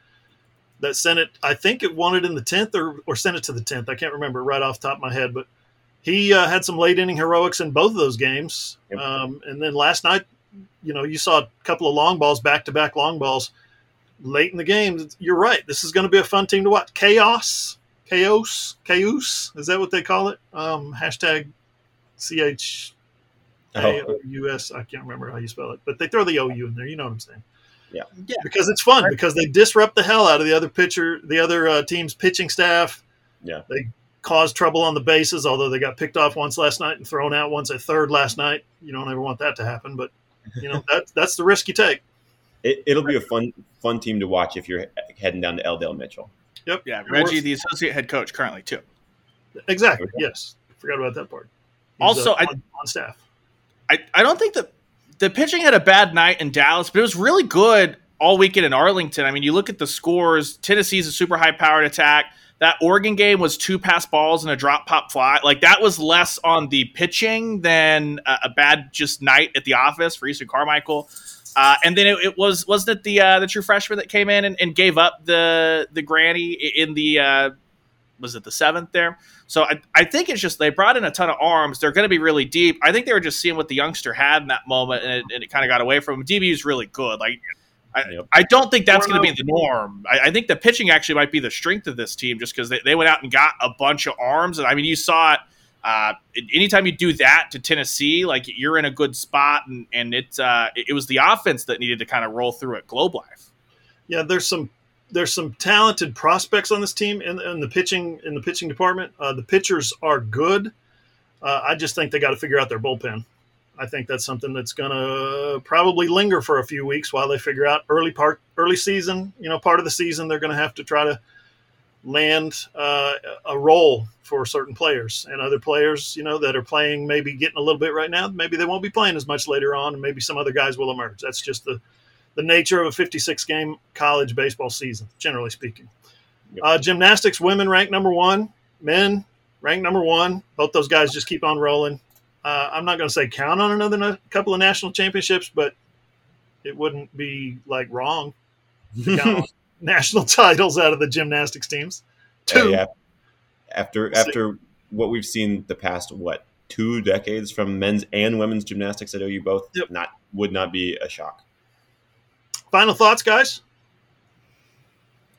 that sent it. I think it won it in the tenth or or sent it to the tenth. I can't remember right off the top of my head, but he uh, had some late inning heroics in both of those games. Yep. Um, and then last night, you know, you saw a couple of long balls, back to back long balls late in the game. You're right. This is going to be a fun team to watch. Chaos, chaos, chaos. Is that what they call it? Um, hashtag ch a O U S. I can't remember how you spell it, but they throw the O U in there. You know what I'm saying? Yeah, yeah. Because it's fun. Because they disrupt the hell out of the other pitcher, the other uh, team's pitching staff. Yeah, they cause trouble on the bases. Although they got picked off once last night and thrown out once at third last night. You don't ever want that to happen, but you know that that's the risk you take. It, will be a fun fun team to watch if you're heading down to L. Dale Mitchell. Yep. Yeah, Reggie, the associate head coach, currently too. Exactly. Yes. Forgot about that part. He's, also, uh, on, on staff. I, I don't think that the pitching had a bad night in Dallas, but it was really good all weekend in Arlington. I mean, you look at the scores. Tennessee's a super high powered attack. That Oregon game was two pass balls and a drop pop fly. Like that was less on the pitching than a, a bad just night at the office for Easton Carmichael. Uh, and then it, it, was wasn't it the uh, the true freshman that came in and, and, gave up the the granny in the uh, was it the seventh there? So I, I think it's just they brought in a ton of arms. They're going to be really deep. I think they were just seeing what the youngster had in that moment, and it, it kind of got away from him. DB is really good. Like I, yep. I don't think that's going to be the norm. I, I, think the pitching actually might be the strength of this team, just because they, they went out and got a bunch of arms. And I mean, you saw it. Uh, anytime you do that to Tennessee, like you're in a good spot, and and it uh, it was the offense that needed to kind of roll through at Globe Life. Yeah, there's some there's some talented prospects on this team in, in the pitching in the pitching department. Uh, the pitchers are good. Uh, I just think they got to figure out their bullpen. I think that's something that's going to probably linger for a few weeks while they figure out early part early season. You know, part of the season they're going to have to try to land uh, a role for certain players and other players. You know that are playing maybe getting a little bit right now. Maybe they won't be playing as much later on, and maybe some other guys will emerge. That's just the the nature of a 56 game college baseball season, generally speaking. Uh, gymnastics women ranked number one, men ranked number one. Both those guys just keep on rolling. Uh, I'm not going to say count on another na- couple of national championships, but it wouldn't be like wrong to count *laughs* national titles out of the gymnastics teams. Two. Yeah, after after what we've seen the past what two decades from men's and women's gymnastics at OU both, yep. not would not be a shock. Final thoughts, guys?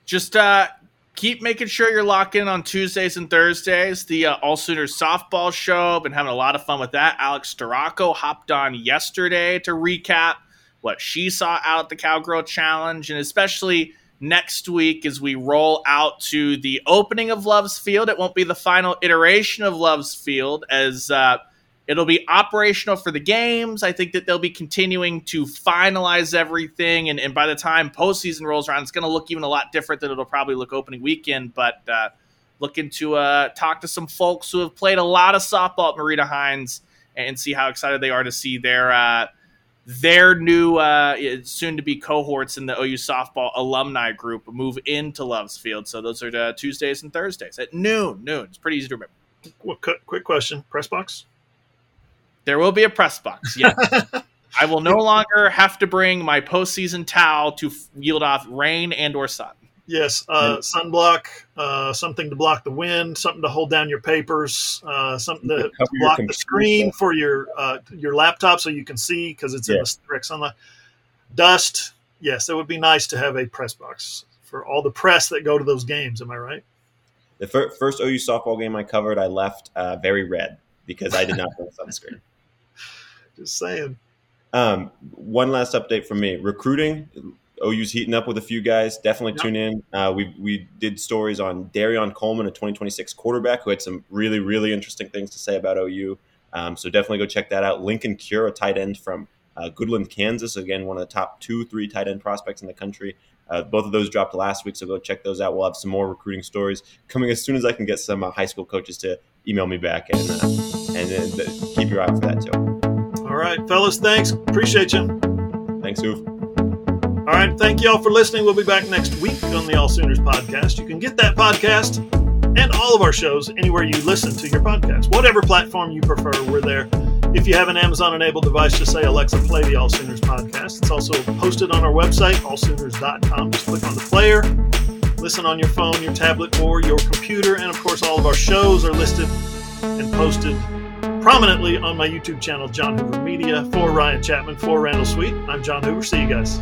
Just uh, keep making sure you're locked in on Tuesdays and Thursdays. The uh, All Sooners softball show. Been having a lot of fun with that. Alex Storako hopped on yesterday to recap what she saw out at the Cowgirl Challenge, and especially next week as we roll out to the opening of Love's Field. It won't be the final iteration of Love's Field as uh, It'll be operational for the games. I think that they'll be continuing to finalize everything. And, and by the time postseason rolls around, it's going to look even a lot different than it'll probably look opening weekend. But uh, looking to uh, talk to some folks who have played a lot of softball at Marita Hynes and see how excited they are to see their uh, their new uh, soon to be cohorts in the OU softball alumni group move into Love's Field. So those are uh, Tuesdays and Thursdays at noon. Noon. It's pretty easy to remember. Quick, quick question: press box. There will be a press box. *laughs* Yes. I will no longer have to bring my postseason towel to yield off rain and or sun. Yes, uh, sunblock, uh, something to block the wind, something to hold down your papers, uh, something to, to block the screen for your uh, your laptop so you can see because it's yeah. in the direct sunlight. Dust. Yes, it would be nice to have a press box for all the press that go to those games. Am I right? The fir- first OU softball game I covered, I left uh, very red because I did not bring sunscreen. *laughs* Just saying. Um, one last update from me: recruiting. OU's heating up with a few guys. Definitely yep. tune in. Uh, we we did stories on Darion Coleman, a 2026 quarterback who had some really really interesting things to say about OU. Um, so definitely go check that out. Linkon Cure, a tight end from uh, Goodland, Kansas, again one of the top two three tight end prospects in the country. Uh, both of those dropped last week, so go check those out. We'll have some more recruiting stories coming as soon as I can get some uh, high school coaches to email me back and uh, and uh, keep your eye out for that too. All right, fellas, thanks. Appreciate you. Thanks, Oof. All right, thank you all for listening. We'll be back next week on the All Sooners podcast. You can get that podcast and all of our shows anywhere you listen to your podcast. Whatever platform you prefer, we're there. If you have an Amazon enabled device, just say Alexa, play the All Sooners podcast. It's also posted on our website, allsooners.com. Just click on the player, listen on your phone, your tablet, or your computer. And of course, all of our shows are listed and posted prominently on my YouTube channel, John Hoover Media. For Ryan Chapman, for Randall Sweet, I'm John Hoover. See you guys.